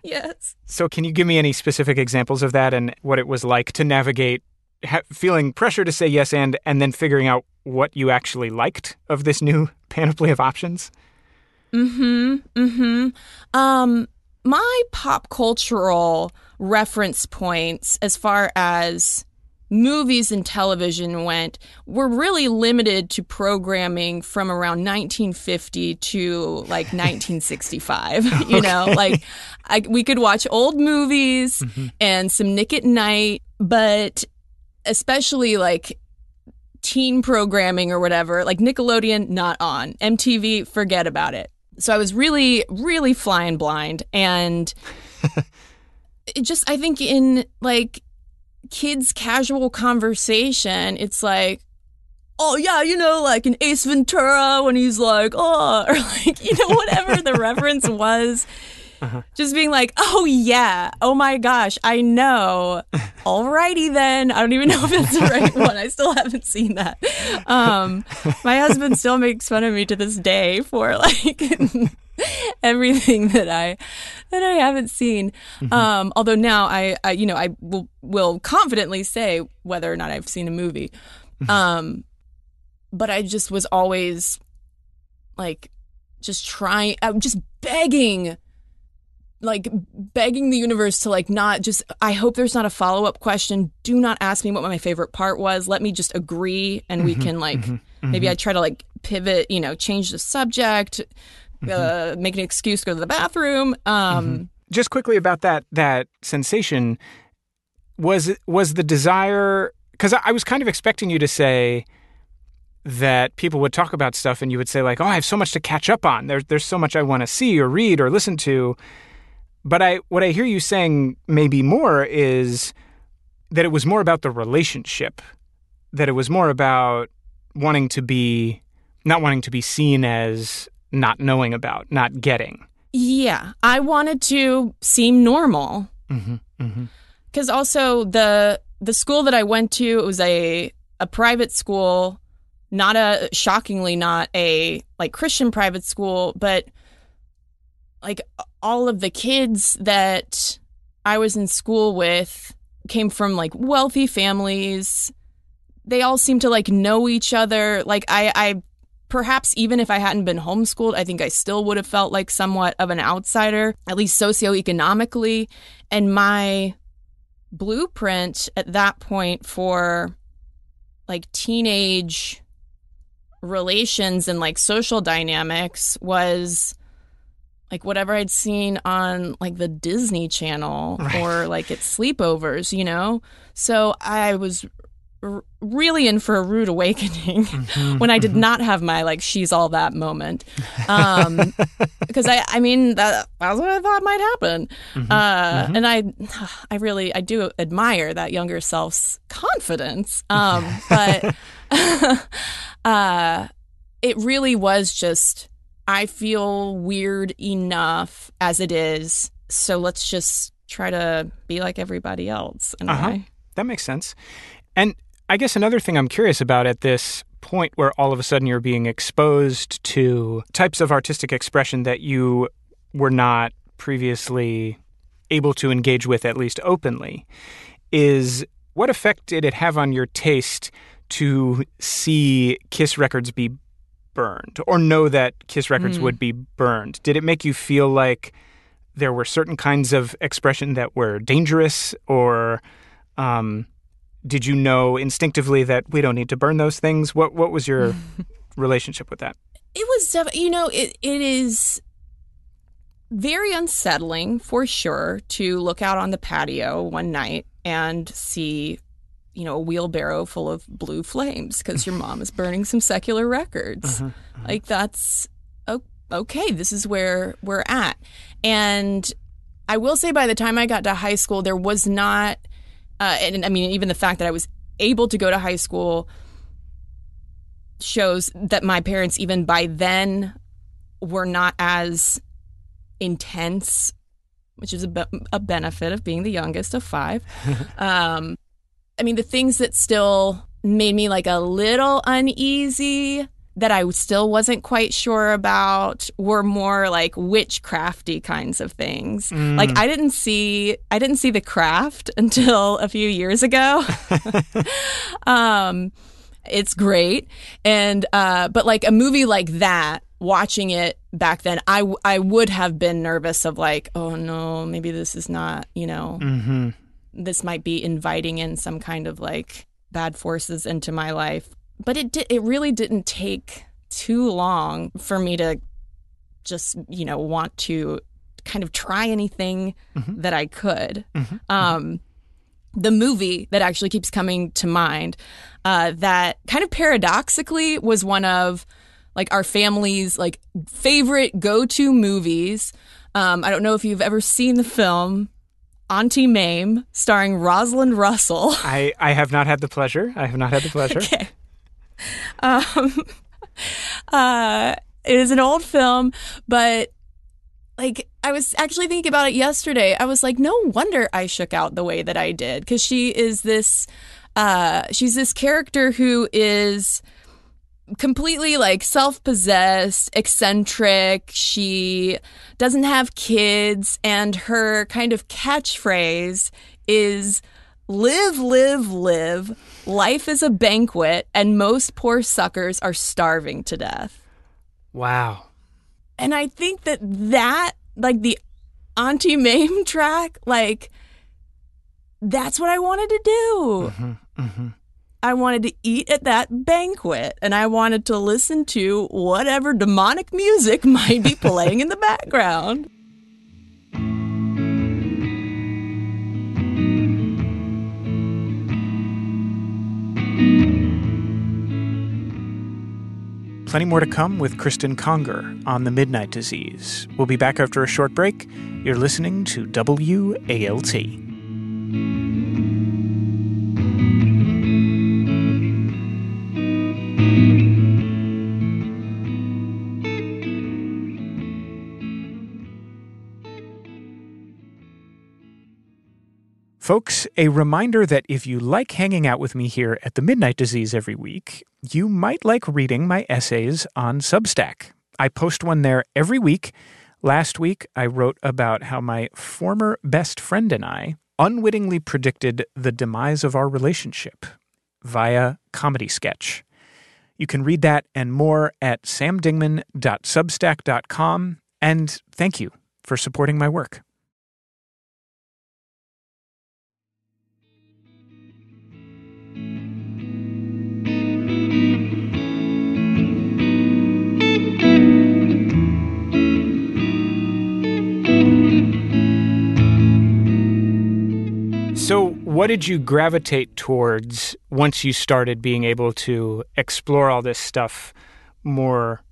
S2: yes.
S3: So can you give me any specific examples of that and what it was like to navigate ha- feeling pressure to say yes and and then figuring out what you actually liked of this new panoply of options?
S2: Mm Mhm. Mm Mhm. Um my pop cultural reference points as far as movies and television went were really limited to programming from around 1950 to like 1965 you know? Like I, we could watch old movies mm-hmm. and some Nick at Nite but especially like teen programming or whatever like nickelodeon not on. Mtv forget about it. So i was really really flying blind and it just i think in like kids' casual conversation, it's like, oh yeah, you know, like in Ace Ventura when he's like, oh, or like, you know, whatever the reference was. Uh-huh. Just being like, oh yeah, oh my gosh, I know. Alrighty then. I don't even know if it's the right one. I still haven't seen that. Um, my husband still makes fun of me to this day for like everything that I that I haven't seen. Mm-hmm. Um, although now I, I, you know, I will will confidently say whether or not I've seen a movie. Mm-hmm. Um, but I just was always like just trying, I'm just begging like begging the universe to like not just I hope there's not a follow-up question. Do not ask me what my favorite part was. Let me just agree and mm-hmm, we can like mm-hmm, maybe mm-hmm. I try to like pivot, you know, change the subject, mm-hmm. uh, make an excuse to go to the bathroom. Um, mm-hmm.
S3: Just quickly about that that sensation was was the desire because I, I was kind of expecting you to say that people would talk about stuff and you would say like, "Oh, I have so much to catch up on. There's there's so much I want to see or read or listen to." But I what I hear you saying maybe more is that it was more about the relationship, that it was more about wanting to be not wanting to be seen as not knowing about, not getting.
S2: Yeah, I wanted to seem normal.
S3: Mm-hmm, mm-hmm.
S2: Cuz also the the school that I went to it was a a private school, not a shockingly not a like Christian private school, but like all of the kids that I was in school with came from like wealthy families. They all seem to like know each other. Like I I perhaps even if I hadn't been homeschooled, I think I still would have felt like somewhat of an outsider, at least socioeconomically. And my blueprint at that point for like teenage relations and like social dynamics was like whatever I'd seen on like the Disney Channel right. or like at sleepovers, you know? So I was r- really in for a rude awakening mm-hmm, when I did mm-hmm. not have my like she's all that moment. Um because I I mean that that's what I thought might happen. Mm-hmm, uh mm-hmm. and I I really I do admire that younger self's confidence. Um but uh it really was just I feel weird enough as it is. So let's just try to be like everybody else uh-huh.
S3: That makes sense. And I guess another thing I'm curious about at this point where all of a sudden you're being exposed to types of artistic expression that you were not previously able to engage with, at least openly, is what effect did it have on your taste to see Kiss records be burned or know that Kiss records mm. would be burned? Did it make you feel like there were certain kinds of expression that were dangerous or um, did you know instinctively that we don't need to burn those things? What what was your relationship with that?
S2: It was, def- you know, it, it is very unsettling for sure to look out on the patio one night and see, you know, a wheelbarrow full of blue flames because your mom is burning some secular records.
S3: Uh-huh, uh-huh.
S2: Like that's okay. This is where we're at, and I will say by the time I got to high school, there was not, uh, and I mean even the fact that I was able to go to high school shows that my parents even by then were not as intense which is a, be- a benefit of being the youngest of five um, i mean the things that still made me like a little uneasy that i still wasn't quite sure about were more like witchcrafty kinds of things. Like i didn't see i didn't see the craft until a few years ago. Um it's great. And uh but like a movie like that watching it back then I I would have been nervous of like oh no maybe this is not you know
S3: Mm-hmm.
S2: This might be inviting in some kind of like bad forces into my life. But it did it really didn't take too long for me to just you know want to kind of try anything that i could. Um the movie that actually keeps coming to mind uh, that kind of paradoxically was one of like our family's like favorite go-to movies. Um, i don't know if you've ever seen the film auntie mame starring rosalind russell
S3: I I have not had the pleasure. I have not had the pleasure.
S2: okay um, uh, it is an old film but like I was actually thinking about it yesterday. I was like, no wonder I shook out the way that I did because she is this, uh, she's this character who is completely like self-possessed, eccentric. She doesn't have kids, and her kind of catchphrase is "Live, live, live. Life is a banquet, and most poor suckers are starving to death."
S3: Wow.
S2: And I think that that, like the Auntie Mame track, like that's what I wanted to do. Mm-hmm, mm-hmm. I wanted to eat at that banquet and I wanted to listen to whatever demonic music might be playing in the background.
S3: Plenty more to come with Cristen Conger on the Midnight Disease. We'll be back after a short break. You're listening to WALT. Folks, a reminder that if you like hanging out with me here at the Midnight Disease every week, you might like reading my essays on Substack. I post one there every week. Last week, I wrote about how my former best friend and I unwittingly predicted the demise of our relationship via comedy sketch. You can read that and more at samdingman.substack.com. And thank you for supporting my work. So, what did you gravitate towards once you started being able to explore all this stuff more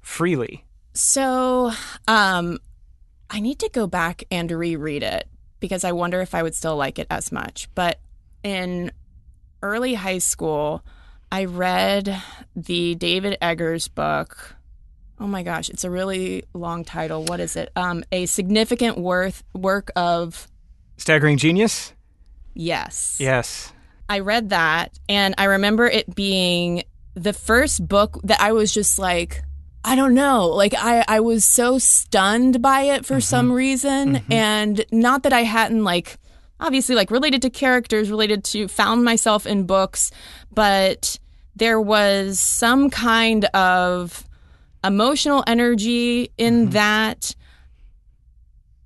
S3: freely?
S2: So, um, I need to go back and reread it because I wonder if I would still like it as much. But in early high school, I read the David Eggers book. Oh my gosh, it's a really long title. What is it? Um, a significant worth work of
S3: Staggering Genius?
S2: Yes.
S3: Yes.
S2: I read that and I remember it being the first book that I was just like, I don't know. Like I, I was so stunned by it for mm-hmm. some reason. Mm-hmm. And not that I hadn't like obviously like related to characters, related to found myself in books, but there was some kind of emotional energy in mm-hmm. that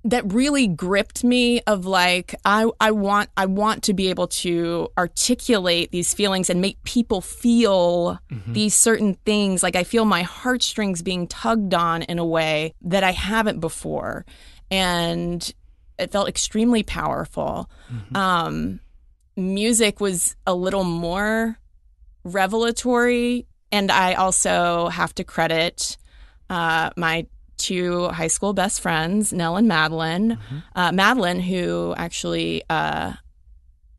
S2: that really gripped me of like I I want I want to be able to articulate these feelings and make people feel these certain things. Like I feel my heartstrings being tugged on in a way that I haven't before. And it felt extremely powerful. Um music was a little more revelatory and I also have to credit uh, my two high school best friends, Nell and Madeline. Uh, Madeline, who actually uh,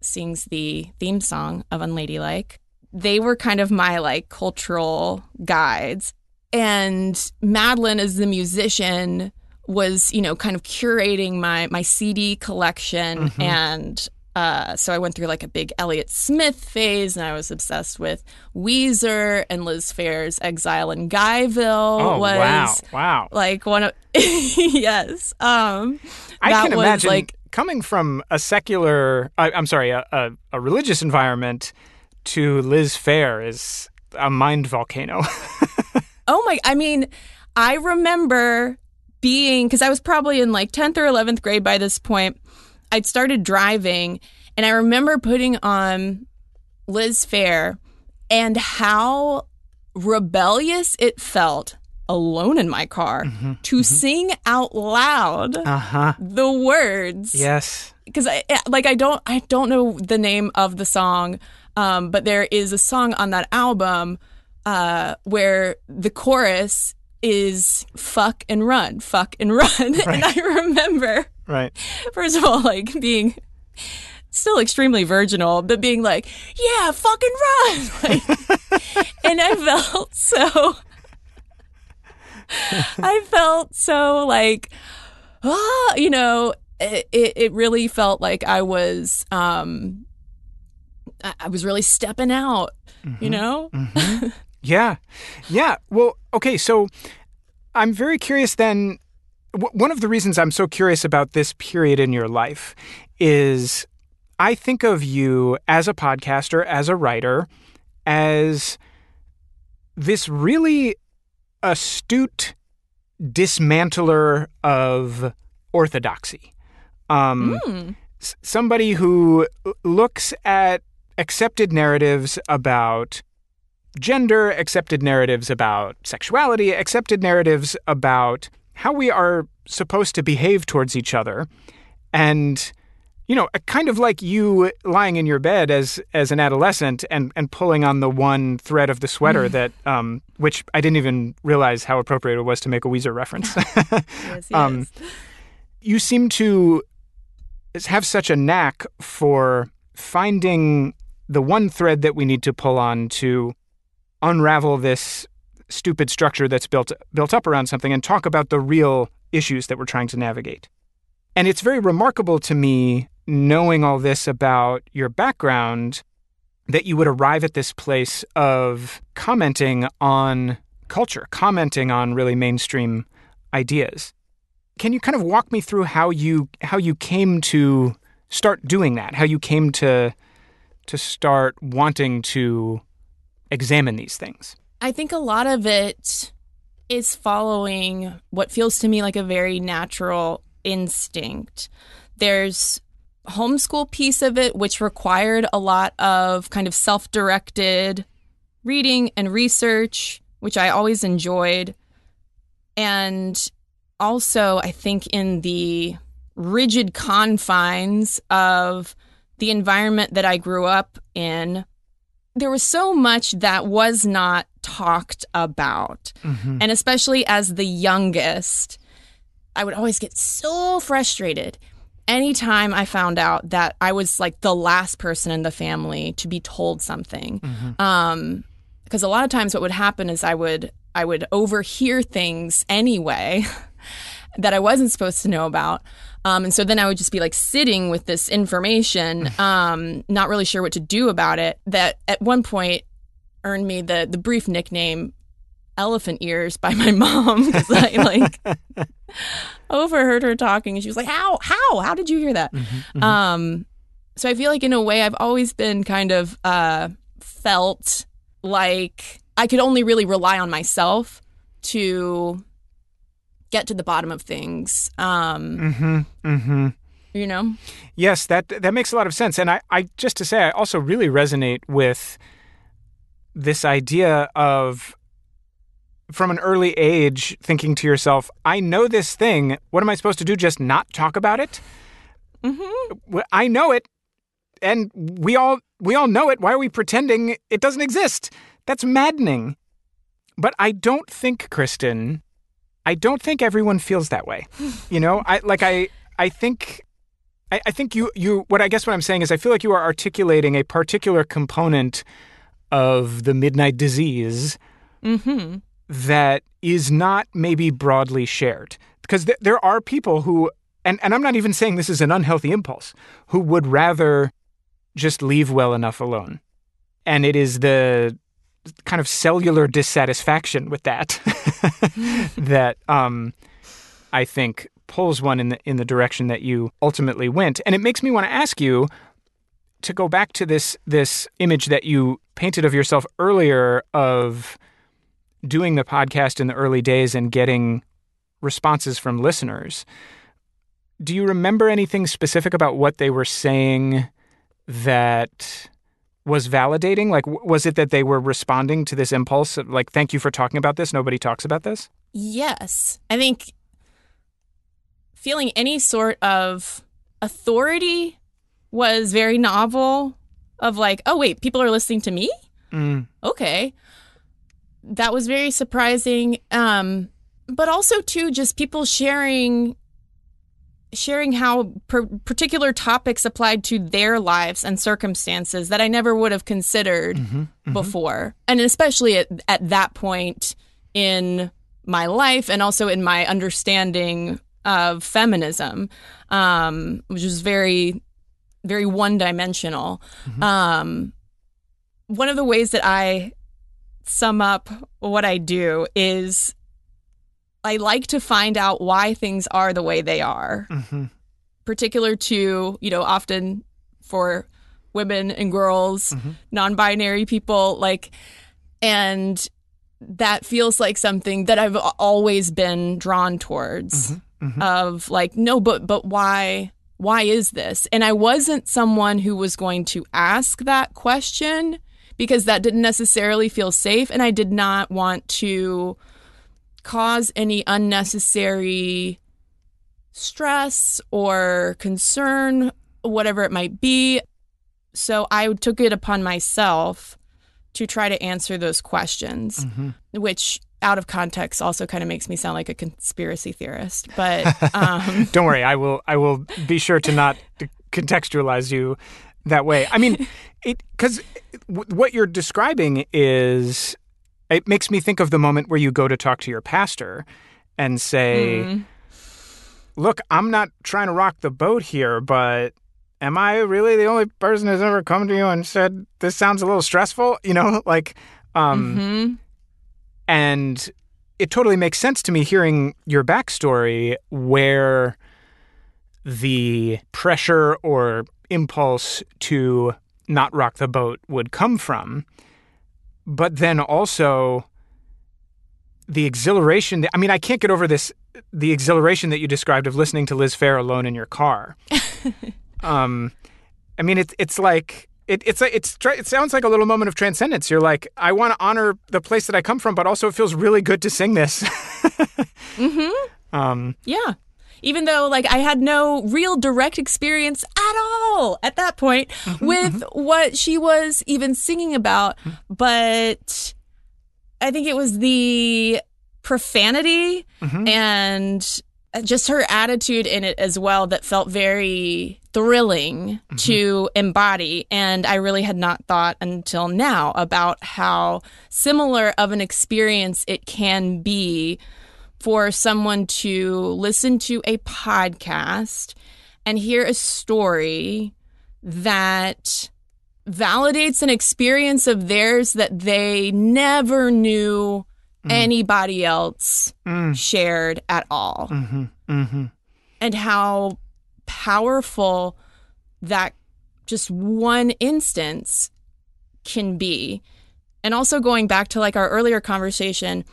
S2: sings the theme song of Unladylike, they were kind of my like cultural guides. And Madeline, as the musician, was you know kind of curating my my CD collection and uh, so I went through like a big Elliott Smith phase, and I was obsessed with Weezer and Liz Phair's "Exile in Guyville."
S3: Oh
S2: was
S3: wow, wow!
S2: like one of yes. Um,
S3: I can imagine
S2: like
S3: coming from a secular, I, I'm sorry, a, a, a religious environment to Liz Phair is a mind volcano.
S2: Oh my, I mean, I remember being, because I was probably in like 10th or 11th grade by this point. I'd started driving, and I remember putting on Liz Phair and how rebellious it felt alone in my car to sing out loud
S3: uh huh.
S2: the words.
S3: Yes.
S2: because I like I don't I don't know the name of the song, um, but there is a song on that album uh, where the chorus is "fuck and run, fuck and run," and I remember
S3: Right.
S2: first of all like being still extremely virginal, but being like, "Yeah, fucking run," like, and I felt so. I felt so like, ah, you know, it, it, really felt like I was, um, I, I was really stepping out, you know?
S3: Yeah. Yeah. Well, okay. So I'm very curious then. One of the reasons I'm so curious about this period in your life is I think of you as a podcaster, as a writer, as this really astute dismantler of orthodoxy. Um,
S2: Mm.
S3: somebody who looks at accepted narratives about gender, accepted narratives about sexuality, accepted narratives about how we are supposed to behave towards each other. And you know, kind of like you lying in your bed as as an adolescent and and pulling on the one thread of the sweater that um which I didn't even realize how appropriate it was to make a Weezer reference.
S2: Yes,
S3: Um, you seem to have such a knack for finding the one thread that we need to pull on to unravel this stupid structure that's built built up around something and talk about the real issues that we're trying to navigate. And it's very remarkable to me knowing all this about your background that you would arrive at this place of commenting on culture, commenting on really mainstream ideas. Can you kind of walk me through how you how you came to start doing that? How you came to to start wanting to examine these things?
S2: I think a lot of it is following what feels to me like a very natural instinct. There's homeschool piece of it which required a lot of kind of self-directed reading and research, which I always enjoyed. And also, I think in the rigid confines of the environment that I grew up in, there was so much that was not talked about. And especially as the youngest, I would always get so frustrated anytime I found out that I was like the last person in the family to be told something. Um, because a lot of times what would happen is I would I would overhear things anyway that I wasn't supposed to know about. Um, and so then I would just be like sitting with this information, um, not really sure what to do about it. That at one point earned me the the brief nickname "elephant ears" by my mom because I like overheard her talking, and she was like, "How? How? How did you hear that?" Um, so I feel like in a way I've always been kind of uh, felt like I could only really rely on myself to get to the bottom of things. Um,
S3: Mm-hmm. Mm-hmm.
S2: you know?
S3: Yes, that that makes a lot of sense. And I, I just to say I also really resonate with this idea of from an early age thinking to yourself, I know this thing. What am I supposed to do? Just not talk about it?
S2: Mm-hmm.
S3: I know it, and we all we all know it. Why are we pretending it doesn't exist? That's maddening. But I don't think, Cristen, I don't think everyone feels that way. you know, I like I I think I, I think you you what I guess what I'm saying is I feel like you are articulating a particular component of the midnight disease
S2: Mm-hmm.
S3: that is not maybe broadly shared. Because th- there are people who and, and i'm not even saying this is an unhealthy impulse who would rather just leave well enough alone. And it is the kind of cellular dissatisfaction with that that um, i think pulls one in the in the direction that you ultimately went. And it makes me want to ask you to go back to this this image that you painted of yourself earlier of doing the podcast in the early days and getting responses from listeners. Do you remember anything specific about what they were saying that was validating? Like, was it that they were responding to this impulse? Of, like, thank you for talking about this. Nobody talks about this.
S2: Yes. I think feeling any sort of authority was very novel of like, oh wait, people are listening to me?
S3: Mm.
S2: Okay. That was very surprising. Um but also too just people sharing sharing how per- particular topics applied to their lives and circumstances that I never would have considered before. And especially at, at that point in my life and also in my understanding of feminism, um, which is very, very one dimensional. Um, one of the ways that I sum up what I do is I like to find out why things are the way they are
S3: Mm-hmm.
S2: particular to, you know, often for women and girls,
S3: Mhm.
S2: non binary people, like, and that feels like something that I've always been drawn towards
S3: Mhm.
S2: of like, no, but, but why, why is this? And I wasn't someone who was going to ask that question because that didn't necessarily feel safe. And I did not want to cause any unnecessary stress or concern, whatever it might be. So I took it upon myself to try to answer those questions, mm-hmm. which out of context also kind of makes me sound like a conspiracy theorist. But um,
S3: Don't worry, I will. I will be sure to not contextualize you that way. I mean, it because what you're describing is it makes me think of the moment where you go to talk to your pastor and say,
S2: mm,
S3: "Look, I'm not trying to rock the boat here, but." Am I really the only person who's ever come to you and said this sounds a little stressful? You know, like, um,
S2: mhm.
S3: And it totally makes sense to me hearing your backstory where the pressure or impulse to not rock the boat would come from. But then also the exhilaration. I mean, I can't get over this the exhilaration that you described of listening to Liz Phair alone in your car. um, I mean, it's it's like it, it's a, it's it sounds like a little moment of transcendence. You're like, I want to honor the place that I come from, but also it feels really good to sing this.
S2: Mm-hmm.
S3: um,
S2: Yeah. Even though like I had no real direct experience at all at that point with what she was even singing about, but I think it was the profanity
S3: mhm.
S2: and just her attitude in it as well that felt very thrilling to embody and i really had not thought until now about how similar of an experience it can be for someone to listen to a podcast and hear a story that validates an experience of theirs that they never knew anybody else
S3: Mm.
S2: shared at all
S3: Mhm. Mhm.
S2: and how powerful that just one instance can be. And also going back to like our earlier conversation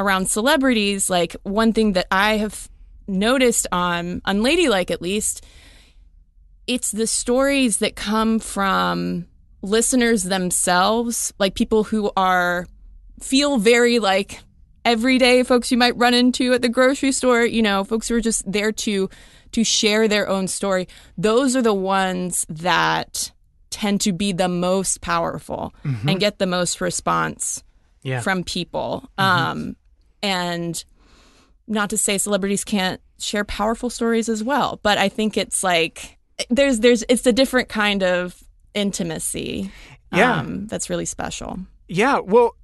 S2: around celebrities, like one thing that I have noticed on Unladylike at least, it's the stories that come from listeners themselves, like people who are feel very like everyday folks you might run into at the grocery store, you know, folks who are just there to to share their own story. Those are the ones that tend to be the most powerful and get the most response
S3: Yeah.
S2: from people. Um, and not to say celebrities can't share powerful stories as well, but I think it's like there's there's it's a different kind of intimacy.
S3: Yeah.
S2: um, that's really special.
S3: Yeah, well,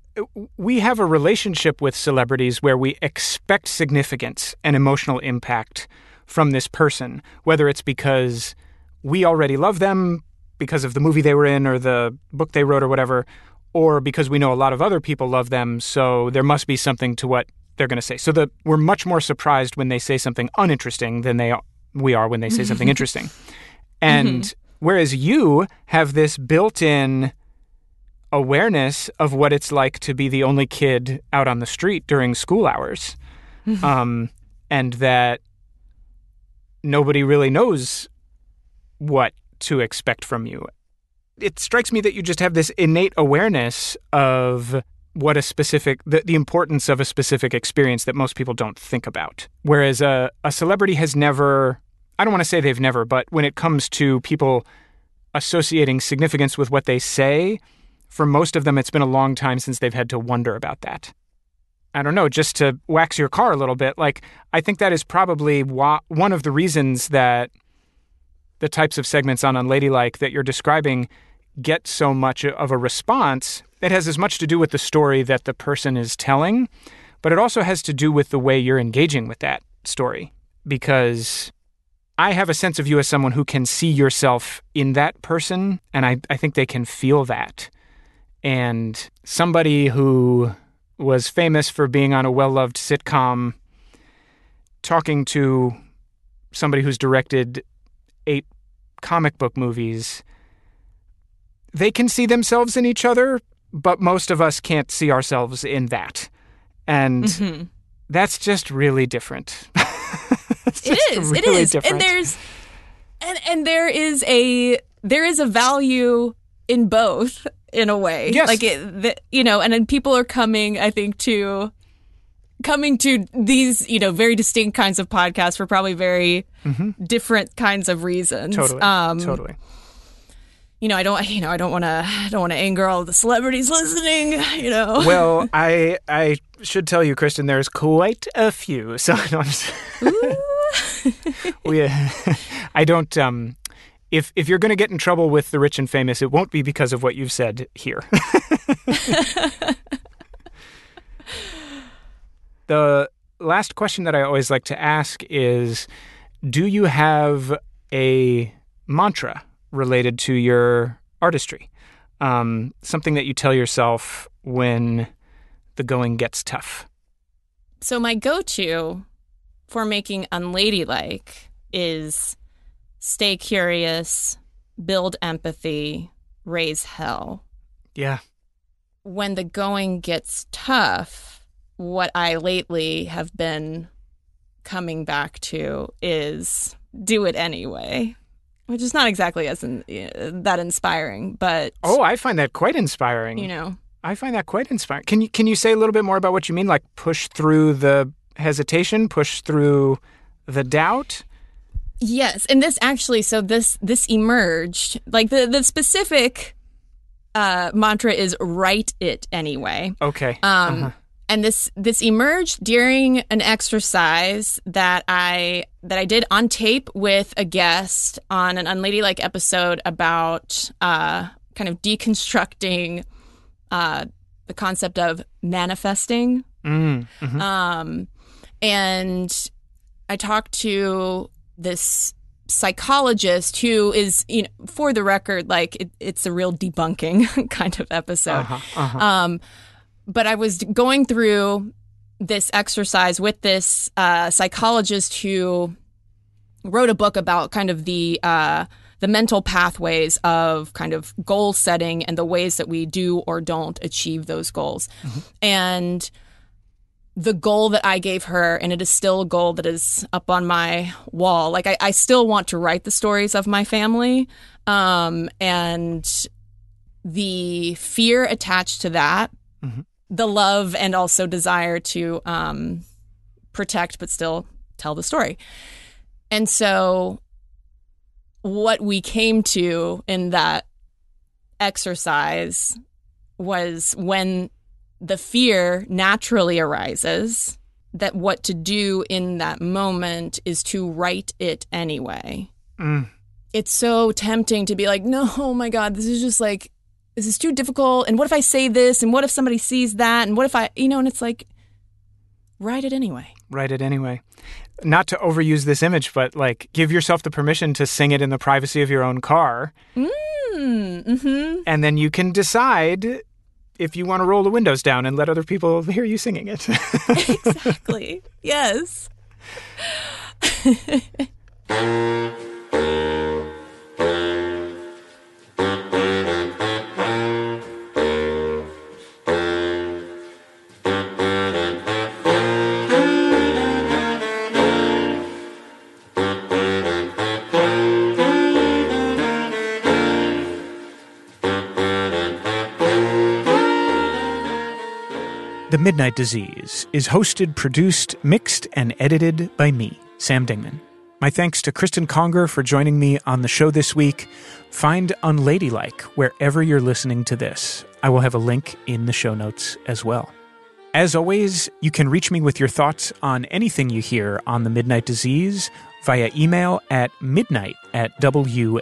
S3: we have a relationship with celebrities where we expect significance and emotional impact from this person, whether it's because we already love them because of the movie they were in or the book they wrote or whatever, or because we know a lot of other people love them, so there must be something to what they're going to say. So that we're much more surprised when they say something uninteresting than they we are when they say something interesting. And whereas you have this built-in awareness of what it's like to be the only kid out on the street during school hours, um, and that nobody really knows what to expect from you. It strikes me that you just have this innate awareness of what a specific the, the importance of a specific experience that most people don't think about. Whereas a, a celebrity has never I don't want to say they've never, but when it comes to people associating significance with what they say, for most of them, it's been a long time since they've had to wonder about that. I don't know, just to wax your car a little bit, like, I think that is probably one of the reasons that the types of segments on Unladylike that you're describing get so much of a response. It has as much to do with the story that the person is telling, but it also has to do with the way you're engaging with that story. Because I have a sense of you as someone who can see yourself in that person, and I, I think they can feel that. And somebody who was famous for being on a well loved sitcom, talking to somebody who's directed eight comic book movies, they can see themselves in each other, but most of us can't see ourselves in that. And
S2: Mhm.
S3: that's just really different.
S2: It is.
S3: really
S2: is.
S3: different.
S2: And there's and and there is a there is a value in both in a way.
S3: Yes.
S2: Like it, the, you know, and then people are coming, I think, to coming to these, you know, very distinct kinds of podcasts for probably very different kinds of reasons.
S3: Mm-hmm. Totally.
S2: Um,
S3: totally.
S2: You know, I don't, you know, I don't want to, I don't want to anger all the celebrities listening. You know.
S3: Well, I I should tell you, Cristen, there's quite a few. So no, we, I don't. Um, if if you're going to get in trouble with the rich and famous, it won't be because of what you've said here. the last question that I always like to ask is, do you have a mantra related to your artistry? Um, something that you tell yourself when the going gets tough.
S2: So my go-to for making unladylike is stay curious, build empathy, raise hell.
S3: Yeah.
S2: When the going gets tough, what I lately have been coming back to is do it anyway, which is not exactly as in, eh, that inspiring, but
S3: Oh, I find that quite inspiring.
S2: you know,
S3: I find that quite inspiring. Can you can you say a little bit more about what you mean? Like push through the hesitation, push through the doubt.
S2: Yes, and this actually, so this this emerged like the the specific uh, mantra is "write it anyway,"
S3: Okay.
S2: um,
S3: Uh-huh.
S2: and this this emerged during an exercise that I that I did on tape with a guest on an unladylike episode about uh, kind of deconstructing uh, the concept of manifesting
S3: Mm, mhm.
S2: um, and I talked to this psychologist who is, you know, for the record, like it, it's a real debunking kind of episode.
S3: Uh-huh, uh-huh.
S2: Um, but I was going through this exercise with this uh, psychologist who wrote a book about kind of the uh, the mental pathways of kind of goal setting and the ways that we do or don't achieve those goals. And the goal that I gave her, and it is still a goal that is up on my wall. Like I, I still want to write the stories of my family, um, and the fear attached to that, mm-hmm. the love and also desire to um, protect but still tell the story. And so, what we came to in that exercise was when the fear naturally arises that what to do in that moment is to write it anyway. Mm. It's so tempting to be like, no, oh my God, this is just like, this is too difficult. And what if I say this? And what if somebody sees that? And what if I, you know, and it's like, write it anyway.
S3: Write it anyway. Not to overuse this image, but like give yourself the permission to sing it in the privacy of your own car. Mm, mm-hmm. And then you can decide if you want to roll the windows down and let other people hear you singing it.
S2: exactly. Yes.
S3: Midnight Disease is hosted, produced, mixed, and edited by me, Sam Dingman. My thanks to Cristen Conger for joining me on the show this week. Find Unladylike wherever you're listening to this. I will have a link in the show notes as well. As always, you can reach me with your thoughts on anything you hear on The Midnight Disease via email at midnight at walt.fm.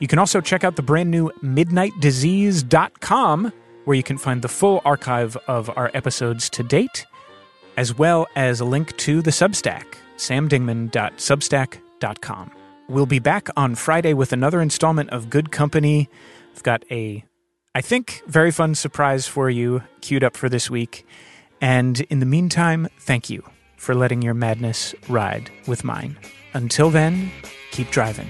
S3: You can also check out the brand new midnightdisease.com where you can find the full archive of our episodes to date, as well as a link to the Substack, samdingman.substack.com. We'll be back on Friday with another installment of Good Company. I've got a, I think, very fun surprise for you queued up for this week. And in the meantime, thank you for letting your madness ride with mine. Until then, keep driving.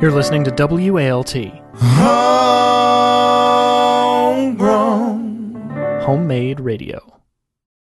S3: You're listening to WALT. Homegrown. Homemade radio.